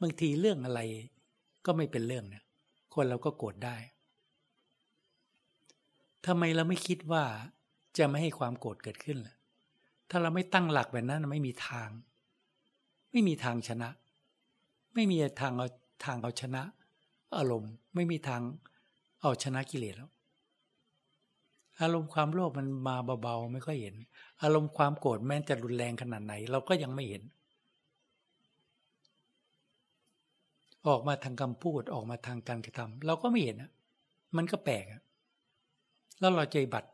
บางทีเรื่องอะไรก็ไม่เป็นเรื่องเนี่ยคนเราก็โกรธได้ทำไมเราไม่คิดว่าจะไม่ให้ความโกรธเกิดขึ้นล่ะ ถ้าเราไม่ตั้งหลักแบบนั้นไม่มีทาง ไม่มีทางชนะ ไม่มีทางเอาทางเอาชนะ อารมณ์ไม่มีทางเอาชนะกิเลสแล้ว อารมณ์ความโลภมันมาเบาๆไม่ค่อยเห็น อารมณ์ความโกรธแม้จะรุนแรงขนาดไหน เราก็ยังไม่เห็น ออกมาทางคำพูดออกมาทางการกระทำเราก็ไม่เห็นนะมันก็แปลกแล้วเราใจบัตร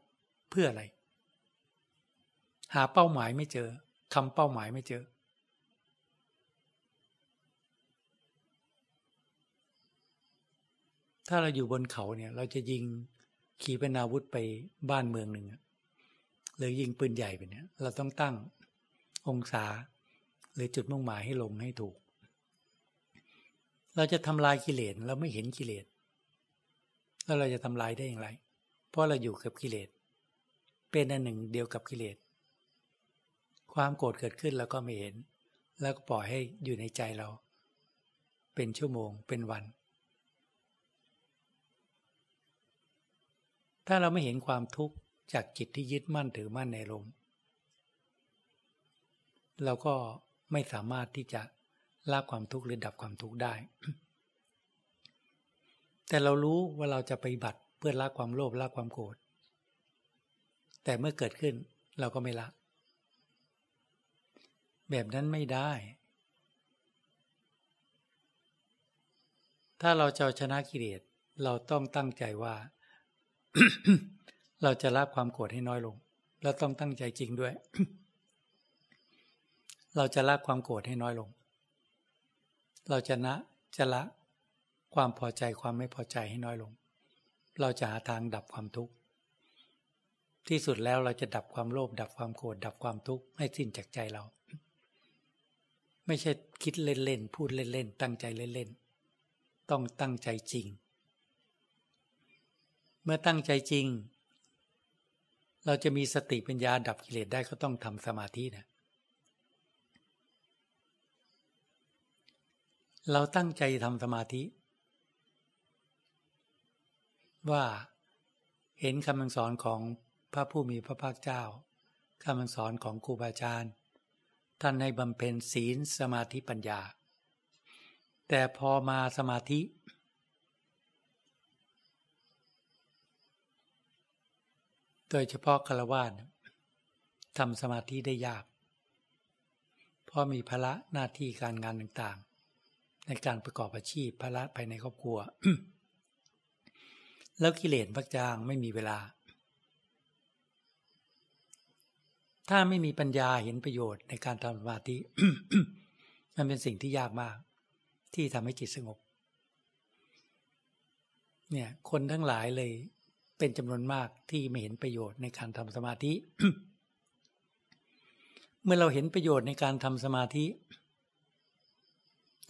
เพื่ออะไร หาเป้าหมายไม่เจอคำเป้าหมายไม่เจอ ถ้าเราอยู่บนเขาเนี่ย เราจะยิงขี่เป็นอาวุธไปบ้านเมืองหนึ่งหรือยิงปืนใหญ่ไปเนี่ย เราต้องตั้งองศา หรือจุดมุ่งหมายให้ลงให้ถูก เราจะทำลายกิเลสเราไม่เห็นกิเลสแล้วเราจะทำลายได้อย่างไร เพราะเราอยู่กับกิเลสเป็นอันหนึ่งเดียวกับกิเลสความโกรธเกิดขึ้นเราก็ไม่เห็น แล้วก็ปล่อยให้อยู่ในใจเรา เป็นชั่วโมงเป็นวัน ถ้าเราไม่เห็นความทุกข์จากจิตที่ยึดมั่นถือมั่นในลมเราก็ไม่สามารถที่จะละความทุกข์หรือดับความทุกข์ได้ แต่เรารู้ว่าเราจะไปบัติพื่อละความโลภละความโกรธ แต่เมื่อเกิดขึ้นเราก็ไม่ละ แบบนั้นไม่ได้ ถ้าเราจะชนะกิเลสเราต้องตั้งใจว่า เราจะละความโกรธให้น้อยลงเราต้องตั้งใจจริงด้วย เราจะละความโกรธให้น้อยลง เราจะนะจะละความพอใจความไม่พอใจให้น้อยลง เราจะหาทางดับความทุกข์ที่สุดแล้วเราจะดับความโลภดับความโกรธดับความทุกข์ให้สิ้นจากใจเรา ไม่ใช่คิดเล่นๆพูดเล่นๆตั้งใจเล่นๆต้องตั้งใจจริง เมื่อตั้งใจจริง เราจะมีสติปัญญาดับกิเลสได้ก็ต้องทำสมาธินะเราตั้งใจทำสมาธิ ว่าเห็นคำสอนของพระผู้มีพระภาคเจ้าคำสอนของครูบาอาจารย์ ท่านให้บำเพ็ญศีลสมาธิปัญญา แต่พอมาสมาธิ ดยเฉพาะคารวะทำสมาธิได้ยาก เพราะมีภาระหน้าที่การงานต่างๆ ในการประกอบอาชีพภาระภายในครอบครัว แล้วกิเลสพักจางไม่มีเวลา ถ้าไม่มีปัญญาเห็นประโยชน์ในการทำสมาธิมันเป็นสิ่งที่ยากมาก ที่ทำให้จิตสงบ เนี่ย คนทั้งหลายเลย เป็นจำนวนมากที่ไม่เห็นประโยชน์ในการทำสมาธิ เมื่อเราเห็นประโยชน์ในการทำสมาธิ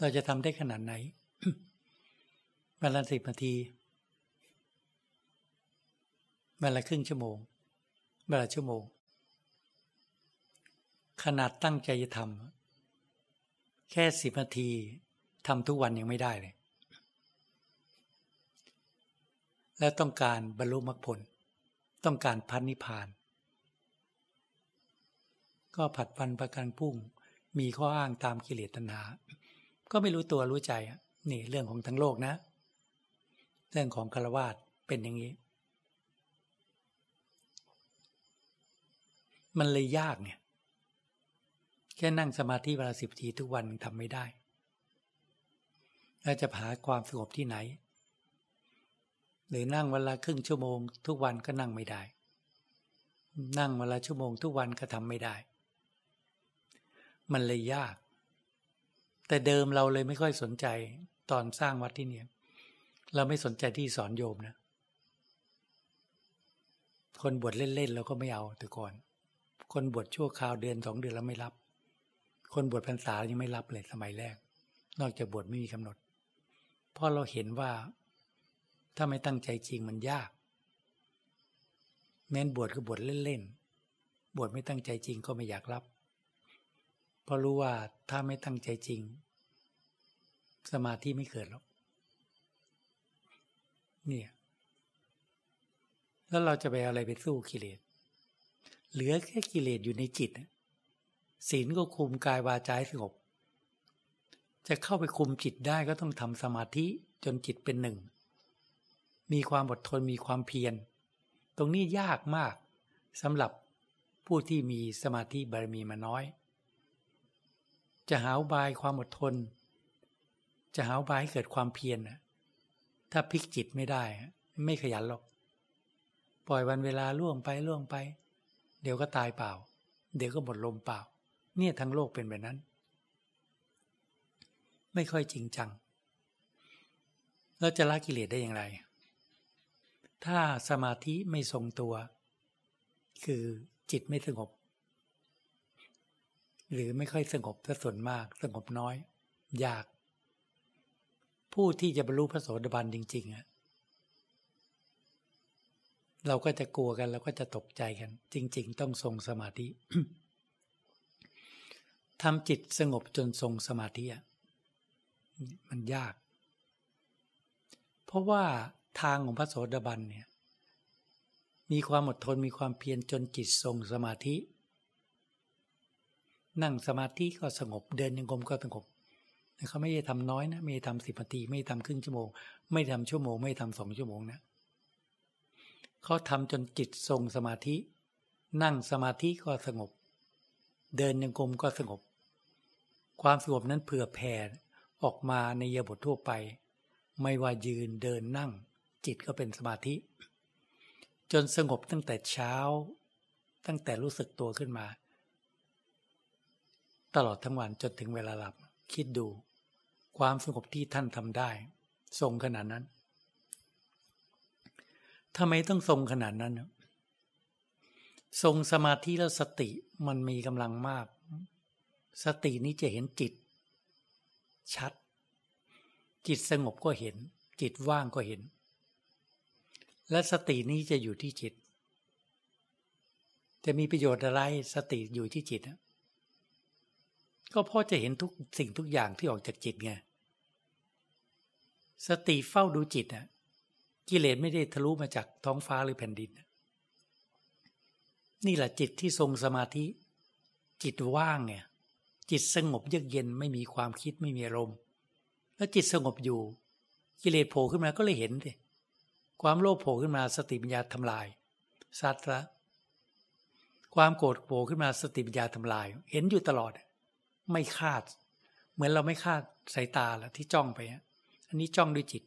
เราจะทำได้ขนาดไหนวันละสิบนาทีวันละครึ่งชั่วโมงวันละชั่วโมง ขนาดตั้งใจจะทำแค่สิบนาทีทำทุกวันยังไม่ได้เลย แล้วต้องการบรรลุมรรคผล ต้องการพันนิพาน ก็ผัดวันประกันพุ่ง มีข้ออ้างตามกิเลสตัณหา ก็ไม่รู้ตัวรู้ใจนี่เรื่องของทั้งโลกนะ เรื่องของคารวาสเป็นอย่างนี้ มันเลยยากเนี่ย แค่นั่งสมาธิเวลาสิบทีทุกวันทำไม่ได้แล้วจะหาความสงบที่ไหน หรือนั่งเวลาครึ่งชั่วโมง ทุกวันก็นั่งไม่ได้ นั่งเวลาชั่วโมง ทุกวันก็ทำไม่ได้ มันเลยยาก แต่เดิมเราเลยไม่ค่อยสนใจตอนสร้างวัดที่เนี่ย เราไม่สนใจที่สอนโยมนะ คนบวชเล่นๆเราก็ไม่เอาแต่ก่อน คนบวชชั่วคราวเดือนสองเดือนแล้วไม่รับ คนบวชพรรษายังไม่รับเลยสมัยแรก นอกจากบวชไม่มีกำหนดเพราะเราเห็นว่า ถ้าไม่ตั้งใจจริงมันยาก แม้นบวชก็บวชเล่นๆ บวชไม่ตั้งใจจริงก็ไม่อยากรับ เพราะรู้ว่าถ้าไม่ตั้งใจจริง สมาธิไม่เกิดหรอกเนี่ยแล้วเราจะไปอะไรไปสู้กิเลส เหลือแค่กิเลสอยู่ในจิตศีลก็คุมกายวาจาสงบ จะเข้าไปคุมจิตได้ก็ต้องทำสมาธิจนจิตเป็นหนึ่ง มีความอดทนมีความเพียร ตรงนี้ยากมากสำหรับผู้ที่มีสมาธิบารมีมาน้อย จะหาบายความอดทน จะหาบายให้เกิดความเพียรถ้าพลิกจิตไม่ได้ ไม่ขยันหรอก ปล่อยวันเวลาล่วงไปล่วงไป เดี๋ยวก็ตายเปล่า เดี๋ยวก็หมดลมเปล่า เนี่ยทั้งโลกเป็นแบบนั้น ไม่ค่อยจริงจัง แล้วจะละกิเลสได้อย่างไร ถ้าสมาธิไม่ทรงตัว คือจิตไม่สงบ หรือไม่ค่อยสงบถ้าส่วนมากสงบน้อย ยาก ผู้ที่จะบรรลุพระโสดาบันจริงๆอะเราก็จะกลัวกันเราก็จะตกใจกัน จริง ๆ ต้องทรงสมาธิทำจิตสงบจนทรงสมาธิอะมันยาก เพราะว่า ทางของพระโสดาบันเนี่ยมีความอดทนมีความเพียรจนจิตทรงสมาธิ นั่งสมาธิก็สงบเดินยังกรมก็สงบเขาไม่ได้ทำน้อยนะ ไม่ได้ทำสิบนาที ไม่ได้ทำครึ่งชั่วโมง ไม่ทำชั่วโมง ไม่ทำสองชั่วโมงนะเขาทำจนจิตทรงสมาธิ นั่งสมาธิก็สงบ เดินยังกรมก็สงบ ความสงบนั้นเผื่อแผ่ออกมาในยบททั่วไป ไม่ว่ายืนเดินนั่ง จิตก็เป็นสมาธิ จนสงบตั้งแต่เช้า ตั้งแต่รู้สึกตัวขึ้นมา ตลอดทั้งวันจนถึงเวลาหลับ คิดดู ความสงบที่ท่านทำได้ ทรงขนาดนั้นทำไมต้องทรงขนาดนั้น ทรงสมาธิแล้วสติมันมีกำลังมาก สตินี้จะเห็นจิต ชัด จิตสงบก็เห็น จิตว่างก็เห็น และสตินี้จะอยู่ที่จิต จะมีประโยชน์อะไรสติอยู่ที่จิตก็เพราะจะเห็นทุกสิ่งทุกอย่างที่ออกจากจิตไงสติเฝ้าดูจิตอะกิเลสไม่ได้ทะลุมาจากท้องฟ้าหรือแผ่นดิน นี่แหละจิตที่ทรงสมาธิ จิตว่างเนี่ย จิตสงบเยือกเย็นไม่มีความคิดไม่มีอารมณ์ แล้วจิตสงบอยู่ กิเลสโผล่ขึ้นมาก็เลยเห็นดิ ความโลภโผล่ขึ้นมาสติปัญญาทำลายสัตระความโกรธโผล่ขึ้นมาสติปัญญาทำลาย เห็นอยู่ตลอด ไม่คาด เหมือนเราไม่คาดสายตาละที่จ้องไปอันนี้จ้องด้วยจิต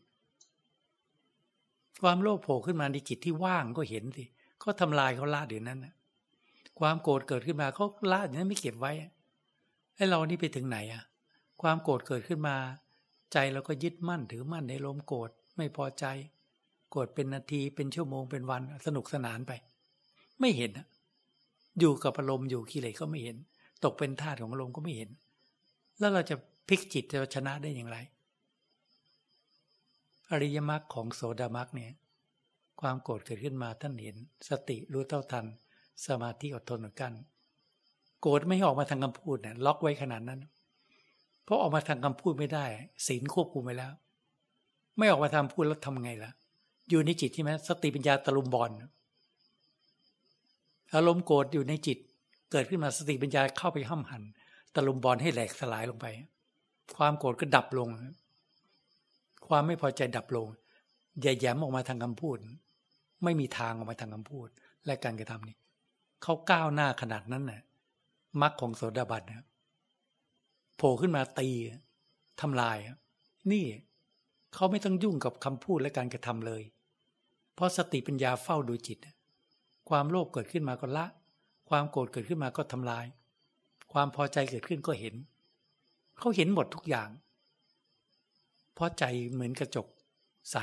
ความโลภโผล่ขึ้นมาในจิตที่ว่างก็เห็นสิเขาทำลายเขาละเดี๋ยวนั้นความโกรธเกิดขึ้นมาเขาละเดี๋ยวนั้นไม่เก็บไว้ไอ้เรานี่ไปถึงไหนอะความโกรธเกิดขึ้นมา ใจเราก็ยึดมั่นถือมั่นในลมโกรธไม่พอใจ กรธเป็นนาทีเป็นชั่วโมงเป็นวันสนุกสนานไป ไม่เห็นอยู่กับอารมณ์อยู่กิเลสก็ไม่เห็น ตกเป็นทาสของอารมณ์ก็ไม่เห็น แล้วเราจะพลิกจิตจะชนะได้อย่างไร อริยมรรคของโสดามรรคเนี่ย ความโกรธเกิดขึ้นมาท่านเห็น สติรู้เท่าทัน สมาธิอดทนกันโกรธไม่ออกมาทางคำพูดเนี่ยล็อกไว้ขนาดนั้น เพราะออกมาทางคำพูดไม่ได้ ศีลควบคุมไปแล้ว ไม่ออกมาทางพูดแล้วทำไงล่ะ อยู่ในจิตใช่ไหมสติปัญญาตะลุมบอลอารมณ์โกรธอยู่ในจิต เกิดขึ้นมาสติปัญญาเข้าไปห้ามหันตะลุมบอลให้แหลกสลายลงไป ความโกรธก็ดับลง ความไม่พอใจดับลงอย่าแย้มออกมาทางคำพูด ไม่มีทางออกมาทางคำพูด และการกระทำนี่เขาก้าวหน้าขนาดนั้นน่ะมรรคของโสดาบันนะโผล่ขึ้นมาตีทำลาย นี่เขาไม่ต้องยุ่งกับคำพูดและการกระทำเลย เพราะสติปัญญาเฝ้าดูจิต ความโลภเกิดขึ้นมาก็ละ ความโกรธเกิดขึ้นมาก็ทำลาย ความพอใจเกิดขึ้นก็เห็น เขาเห็นหมดทุกอย่าง เพราะใจเหมือนกระจก ใส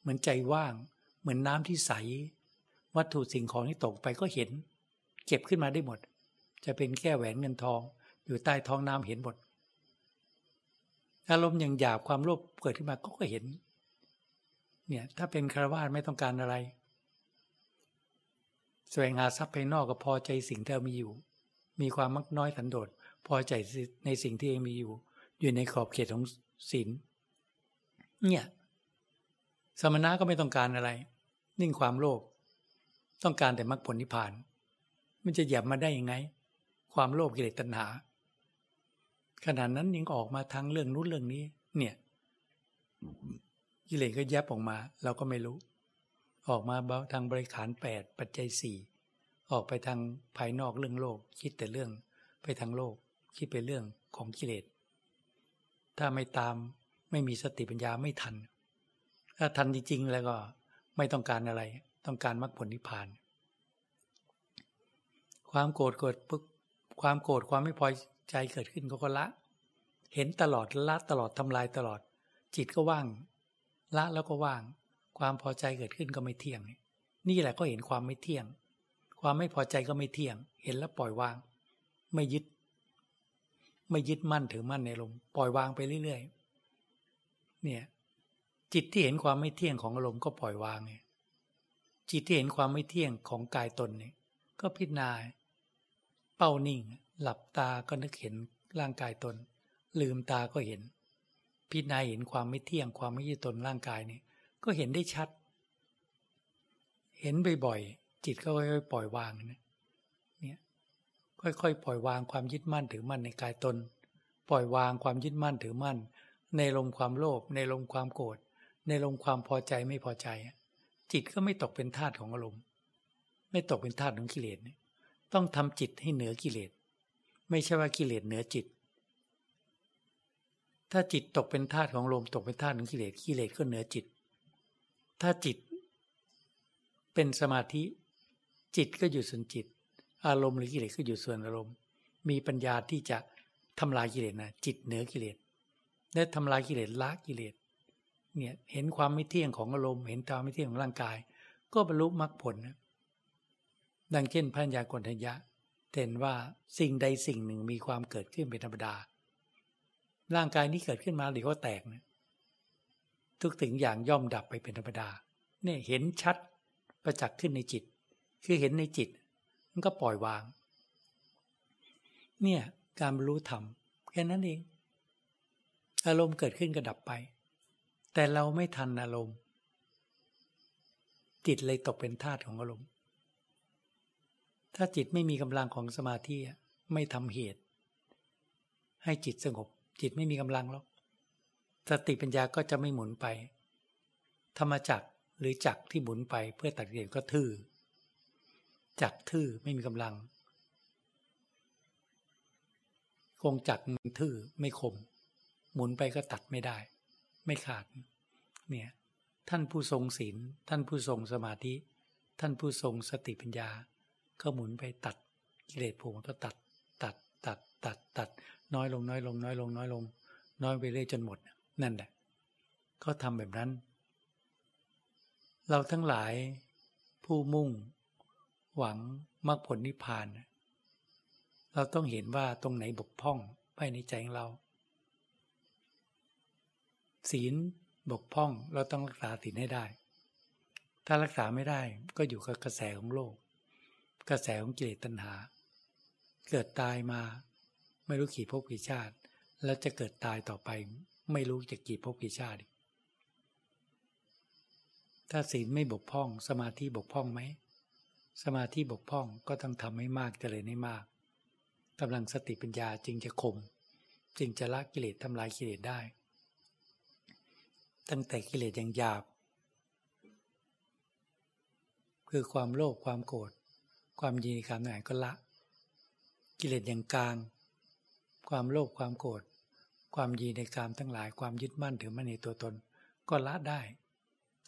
เหมือนใจว่าง เหมือนน้ำที่ใส วัตถุสิ่งของที่ตกไปก็เห็น เก็บขึ้นมาได้หมด จะเป็นแก้แหวนเงินทอง อยู่ใต้ท้องน้ำเห็นหมดอารมณ์อย่างหยาบความโลภเกิดขึ้นมาก็ก็เห็น เนี่ย ถ้าเป็นคารวาสไม่ต้องการอะไรแสวงหาทรัพย์ภายนอกก็พอใจสิ่งที่เรามีอยู่ มีความมักน้อยสันโดษพอใจในสิ่งที่เองมีอยู่ อยู่ในขอบเขตของศีลเนี่ย สมณะก็ไม่ต้องการอะไร นิ่งความโลภต้องการแต่มรรคผลนิพพาน มันจะหยับมาได้ยังไง ความโลภกิเลสตัณหา ขนาดนั้นยังออกมาทางเรื่องนู้นเรื่องนี้ เนี่ย กิเลสก็แยบออกมา เราก็ไม่รู้ ออกมาทางบริขารแปดปัจจัยสี่ออกไปทางภายนอกเรื่องโลก คิดแต่เรื่อง ไปทางโลก คิดไปเรื่องของกิเลส ถ้าไม่ตามไม่มีสติปัญญาไม่ทัน ถ้าทันจริงๆแล้วก็ไม่ต้องการอะไร ต้องการมรรคผลนิพพาน ความโกรธเกิดปุ๊บความโกรธความไม่พอใจเกิดขึ้นก็ก็ละ เห็นตลอดละตลอดทำลายตลอด จิตก็ว่าง ละแล้วก็ว่าง ความพอใจเกิดขึ้นก็ไม่เที่ยง นี่แหละก็เห็นความไม่เที่ยง ความไม่พอใจก็ไม่เที่ยง เห็นแล้วปล่อยวาง ไม่ยึด ไม่ยึดมั่นถือมั่นในลมปล่อยวางไปเรื่อยๆเนี่ยจิตที่เห็นความไม่เที่ยงของอารมณ์ก็ปล่อยวางเนี่ยจิตที่เห็นความไม่เที่ยงของกายตนเนี่ยก็พิจารณาเป้านิ่ง หลับตาก็นึกเห็นร่างกายตน ลืมตาก็เห็น พิจารณาเห็นความไม่เที่ยงความไม่ยึดตนร่างกายเนี่ยก็เห็นได้ชัด เห็นบ่อยๆจิตก็ค่อยๆปล่อยวางนะค่อยๆปล่อยวางความยึดมั่นถือมั่นในกายตน ปล่อยวางความยึดมั่นถือมั่น ในลมความโลภในลมความโกรธในลมความพอใจไม่พอใจ จิตก็ไม่ตกเป็นทาสของอารมณ์ ไม่ตกเป็นทาสของกิเลสต้องทำจิตให้เหนือกิเลสไม่ใช่ว่ากิเลสเหนือจิต ถ้าจิตตกเป็นทาสของลมตกเป็นทาสของกิเลสกิเลสก็เหนือจิต ถ้าจิตเป็นสมาธิ จิตก็อยู่ส่วนจิต อารมณ์หรือกิเลสก็อยู่ส่วนอารมณ์ มีปัญญาที่จะทำลายกิเลสนะจิตเหนือกิเลสและทำลายกิเลสละกิเลสเนี่ยเห็นความไม่เที่ยงของอารมณ์เห็นความไม่เที่ยงของร่างกาย ก็บรรลุมรรคผลนะดังเช่นพัญญากรทัญญะเห็นว่าสิ่งใดสิ่งหนึ่งมีความเกิดขึ้นเป็นธรรมดา ร่างกายนี้เกิดขึ้นมาเดี๋ยวก็แตกนะทุกสิ่งอย่างย่อมดับไปเป็นธรรมดา เนี่ยเห็นชัดประจักษ์ขึ้นในจิต คือเห็นในจิต มันก็ปล่อยวาง เนี่ยการรรลุธรรมแค่นั้นเอง อารมณ์เกิดขึ้นก็ดับไป แต่เราไม่ทันอารมณ์ จิตเลยตกเป็นทาสของอารมณ์ ถ้าจิตไม่มีกำลังของสมาธิไม่ทำเหตุ ให้จิตสงบ จิตไม่มีกำลังหรอกสติปัญญาก็จะไม่หมุนไป ธรรมจักรหรือจักรที่หมุนไปเพื่อตัดเรียนก็ทื่อจักทื่อไม่มีกำลังคงจักมันทื่อไม่คม หมุนไปก็ตัดไม่ได้ ไม่ขาด เนี่ย ท่านผู้ทรงศีลท่านผู้ทรงสมาธิ ท่านผู้ทรงสติปัญญา ก็หมุนไปตัดกิเลสผูกก็ตัด ตัด ตัด ตัด ตัด น้อยลงน้อยลง น้อยลง น้อยลง น้อยไปเรื่อยจนหมด นั่นแหละก็ทำแบบนั้น เราทั้งหลายผู้มุ่ง หวังมรรคผลนิพพาน เราต้องเห็นว่าตรงไหนบกพร่องภายในใจของเรา ศีลบกพร่องเราต้องรักษาศีลให้ได้ ถ้ารักษาไม่ได้ก็อยู่กับกระแสของโลก กระแสของกิเลสตัณหา เกิดตายมา ไม่รู้กี่ภพกี่ชาติ แล้วจะเกิดตายต่อไป ไม่รู้จะกี่ภพกี่ชาติ ถ้าศีลไม่บกพร่อง สมาธิบกพร่องไหมสมาธิบกพร่องก็ต้องทำให้มากเจริญให้มากกำลังสติปัญญาจึงจะคมจึงจะละกิเลสทำลายกิเลสได้ ตั้งแต่กิเลสยังหยาบ คือความโลภความโกรธความยินดีความหน่ายก็ละ กิเลสอย่างกลาง ความโลภความโกรธความยีในกามทั้งหลายความยึดมั่นถือมั่นในตัวตน ก็ละได้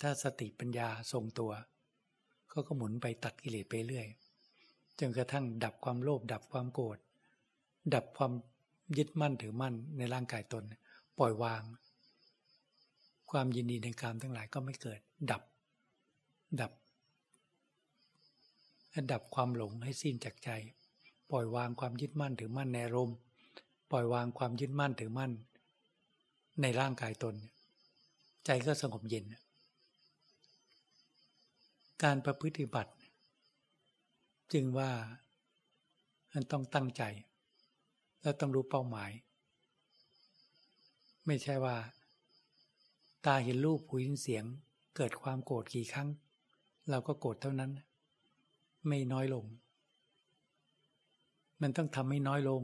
ถ้าสติปัญญาทรงตัว ก็ก็หมุนไปตัดกิเลสไปเรื่อยจนกระทั่งดับความโลภดับความโกรธดับความยึดมั่นถือมั่นในร่างกายตน ปล่อยวาง ความยินดีในกามทั้งหลายก็ไม่เกิด ดับ ดับดับความหลงให้สิ้นจากใจ ปล่อยวางความยึดมั่นถือมั่นในรม ปล่อยวางความยึดมั่นถือมั่น ในร่างกายตน ใจก็สงบเย็น การประพฤติบัติ จึงว่ามันต้องตั้งใจ แล้วต้องรู้เป้าหมาย ไม่ใช่ว่า ตาเห็นรูปหูยินเสียง เกิดความโกรธกี่ครั้ง เราก็โกรธเท่านั้น ไม่น้อยลง มันต้องทำให้น้อยลง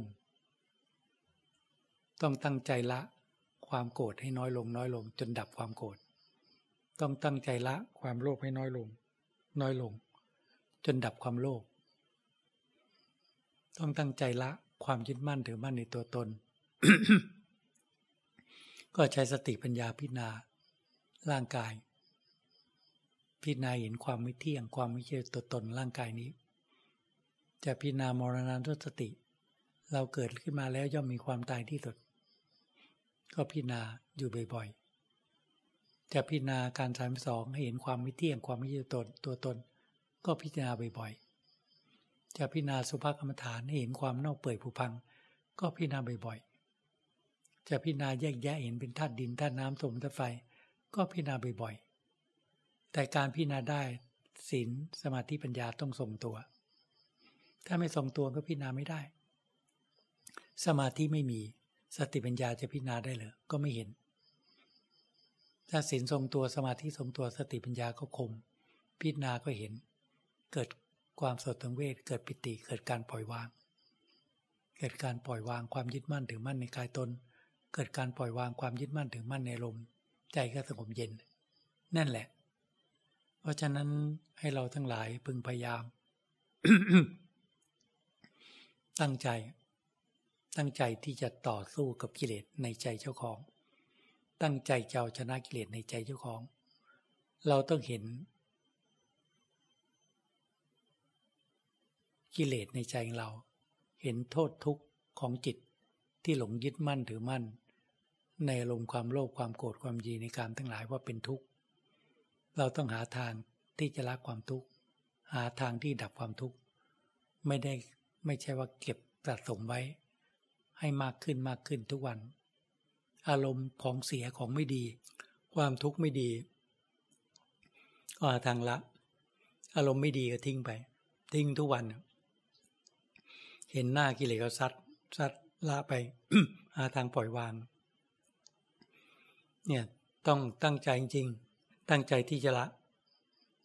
ต้องตั้งใจละความโกรธให้น้อยลงน้อยลง จนดับความโกรธต้องตั้งใจละความโลภให้น้อยลง น้อยลง จนดับความโลภต้องตั้งใจละความยึดมั่นถือมั่นในตัวตน ก็ใช้สติปัญญาพิจารณาร่างกาย พิจารณาเห็นความไม่เที่ยงความไม่ใช่ตัวตนร่างกายนี้ จะพิจารณามรณานุสติ เราเกิดขึ้นมาแล้วย่อมมีความตายที่สุด ก็พิจารณาอยู่บ่อยๆ จะพิจารณาการสามสองให้เห็นความไม่เที่ยงความไม่ใช่ตัวตนตัวตน ก็พิจารณาบ่อยๆ จะพิจารณาสุภกรรมฐานให้เห็นความเน่าเปื่อยผุพัง ก็พิจารณาบ่อยๆ จะพิจารณาแยกแยะเห็นเป็นธาตุดินธาตุน้ำสมธาตุไฟ ก็พิจารณาบ่อยๆ แต่การพิจารณาได้ศีลสมาธิปัญญาต้องทรงตัว ถ้าไม่ทรงตัวก็พิจารณาไม่ได้ สมาธิไม่มี สติปัญญาจะพิจารณาได้เลยก็ไม่เห็น ถ้าศีลทรงตัวสมาธิทรงตัวสติปัญญาก็คม พิจารณาก็เห็น เกิดความสดตังเวทเกิดปิติเกิดการปล่อยวาง เกิดการปล่อยวางความยึดมั่นถือมั่นในกายตน เกิดการปล่อยวางความยึดมั่นถือมั่นในลม ใจก็สงบเย็น นั่นแหละ เพราะฉะนั้นให้เราทั้งหลายพึงพยายาม ตั้งใจ ตั้งใจที่จะต่อสู้กับกิเลสในใจเจ้าของ ตั้งใจจะเอาชนะกิเลสในใจเจ้าของ เราต้องเห็น กิเลสในใจของเรา เห็นโทษทุกข์ของจิตที่หลงยึดมั่นถือมั่น ในอารมณ์ความโลภความโกรธความยีในการทั้งหลายว่าเป็นทุกข์ เราต้องหาทางที่จะละความทุกข์ หาทางที่ดับความทุกข์ ไม่ได้ไม่ใช่ว่าเก็บสะสมไว้ ให้มากขึ้นมากขึ้นทุกวัน อารมณ์ของเสียของไม่ดี ความทุกข์ไม่ดีก็าทางละ อารมณ์ไม่ดีก็ทิ้งไป ทิ้งทุกวัน เห็นหน้ากิเลสก็ซัดซัดละไปหาทางปล่อยวาง เนี่ยต้องตั้งใจจริง ตั้งใจที่จะละ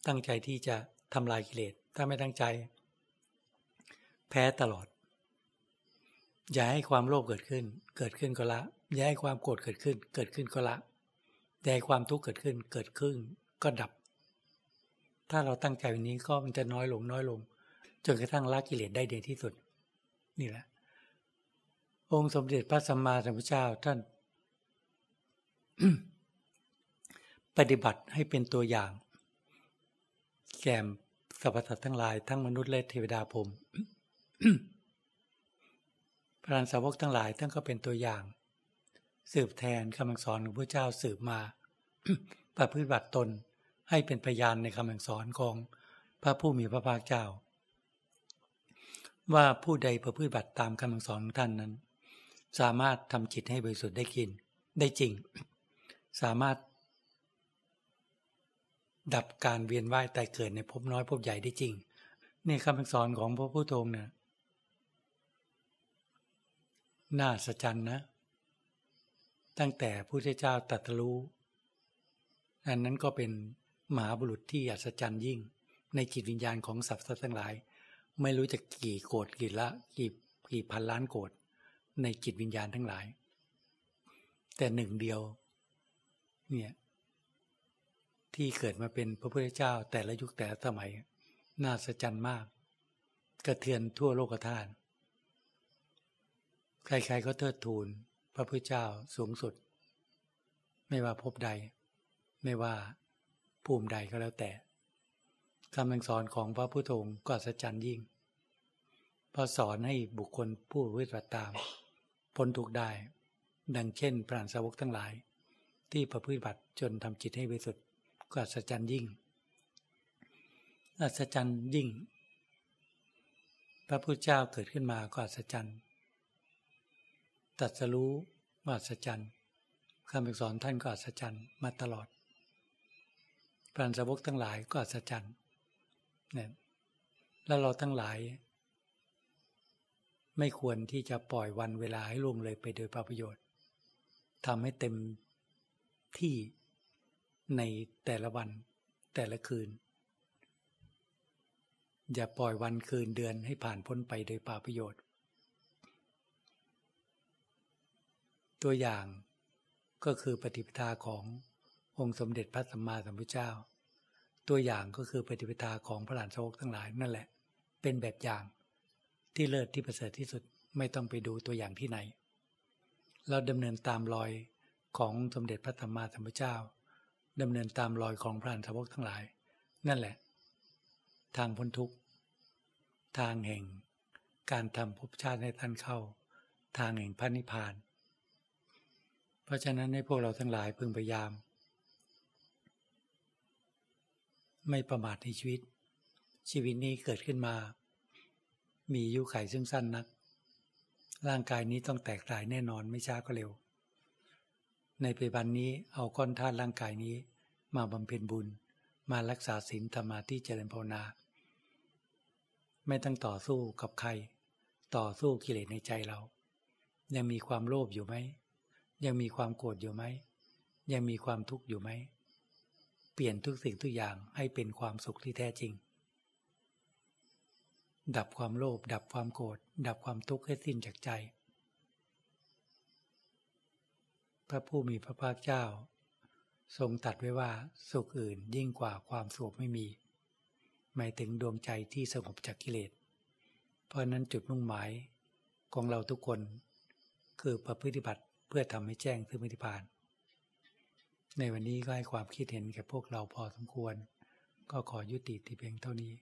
ตั้งใจที่จะทำลายกิเลส ถ้าไม่ตั้งใจ แพ้ตลอด อย่าให้ความโลภเกิดขึ้น เกิดขึ้นก็ละ อย่าให้ความโกรธเกิดขึ้น เกิดขึ้นก็ละ อย่าให้ความทุกข์เกิดขึ้น เกิดขึ้นก็ดับ ถ้าเราตั้งใจวันนี้ก็มันจะน้อยลงน้อยลง จนกระทั่งละกิเลสได้เด่นที่สุด นี่แหละ องค์สมเด็จพระสัมมาสัมพุทธเจ้าท่านปฏิบัติให้เป็นตัวอย่าง แก่สรรพสัตว์ทั้งหลายทั้งมนุษย์และเทวดาพรม พระสาวกทั้งหลายท่านก็เป็นตัวอย่าง สืบแทนคำสอนของพระเจ้าสืบมาประพฤติบัติตนให้เป็นพยานในคำสอนของพระผู้มีพระภาคเจ้า ว่าผู้ใดประพฤติบัติตามคำสอนของท่านนั้น สามารถทำจิตให้บริสุทธิ์ได้กินได้จริง สามารถ ดับการเวียนว่ายตายเกิดในภพน้อยภพใหญ่ได้จริงนี่คำสอนของพระพุทธองค์เนี่ย น่าสะใจนะ ตั้งแต่พระพุทธเจ้าตรัสรู้อันนั้นก็เป็นมหาบุรุษที่อัศจรรย์ยิ่ง ในจิตวิญญาณของสัตว์ทั้งหลาย ไม่รู้จะกี่โกดกี่ละกี่กี่พันล้านโกดในจิตวิญญาณทั้งหลาย แต่หนึ่งเดียว เนี่ย ที่เกิดมาเป็นพระพุทธเจ้าแต่ละยุคแต่ละสมัย น่าสะใจมาก กระเทือนทั่วโลกธาตุ ใครๆก็เทิดทูนพระพุทธเจ้าสูงสุด ไม่ว่าพบใด ไม่ว่าภูมิใดก็แล้วแต่คำสอนของพระพุทธองค์ก็สัจจันยิ่งพอสอนให้บุคคลผู้วิปัสตามพ้นทุกได้ ดังเช่นพระสาวกทั้งหลาย ที่ประพฤติบัติจนทำจิตให้บริสุทธิ์ก็อัศจรรย์ยิ่ง อัศจรรย์ยิ่ง พระพุทธเจ้าเกิดขึ้นมาก็อัศจรรย์ ตัดสรู้ว่าอัศจรรย์คำสอนท่านก็อัศจรรย์มาตลอดพระสาวกทั้งหลายก็อัศจรรย์เนี่ยแล้วเราทั้งหลาย ไม่ควรที่จะปล่อยวันเวลาให้ล่วงเลยไปโดยประโยชน์ทำให้เต็มที่ในแต่ละวันแต่ละคืน อย่าปล่อยวันคืนเดือนให้ผ่านพ้นไปโดยปาประโยชน์ ตัวอย่างก็คือปฏิปทาขององค์สมเด็จพระสัมมาสัมพุทธเจ้า ตัวอย่างก็คือปฏิปทาของพระหลานโชคทั้งหลายนั่นแหละ เป็นแบบอย่างที่เลิศที่ประเสริฐที่สุดไม่ต้องไปดูตัวอย่างที่ไหน เราดำเนินตามรอยของสมเด็จพระธรรมาสัมพุทธเจ้าดำเนินตามรอยของพระอันสาวกทั้งหลาย นั่นแหละ ทางพ้นทุกข์ทางแห่ง การทำภพชาติให้ท่านเข้า ทางแห่งพระนิพพาน เพราะฉะนั้นให้พวกเราทั้งหลายพึงพยายาม ไม่ประมาทในชีวิต ชีวิตนี้เกิดขึ้นมา มีอายุไขซึ่งสั้นนัก ร่างกายนี้ต้องแตกตายแน่นอนไม่ช้าก็เร็ว ในปัจจุบันนี้เอาก้อนธาตุร่างกายนี้มาบำเพ็ญบุญ มารักษาศีลธรรมาที่เจริญภาวนา ไม่ต้องต่อสู้กับใคร ต่อสู้กิเลสในใจเรา ยังมีความโลภอยู่ไหม ยังมีความโกรธอยู่ไหม ยังมีความทุกข์อยู่ไหม เปลี่ยนทุกสิ่งทุกอย่างให้เป็นความสุขที่แท้จริง ดับความโลภดับความโกรธดับความทุกข์ให้สิ้นจากใจ พระผู้มีพระภาคเจ้า ทรงตัดไว้ว่าสุขอื่นยิ่งกว่าความสงบไม่มี หมายถึงดวงใจที่สงบจากกิเลส เพราะนั้นจุดมุ่งหมายของเราทุกคนคือประพฤติบัติ เพื่อทำให้แจ้งถึงมิติพาน ในวันนี้ก็ให้ความคิดเห็นแก่พวกเราพอสมควร ก็ขอยุติที่เพียงเท่านี้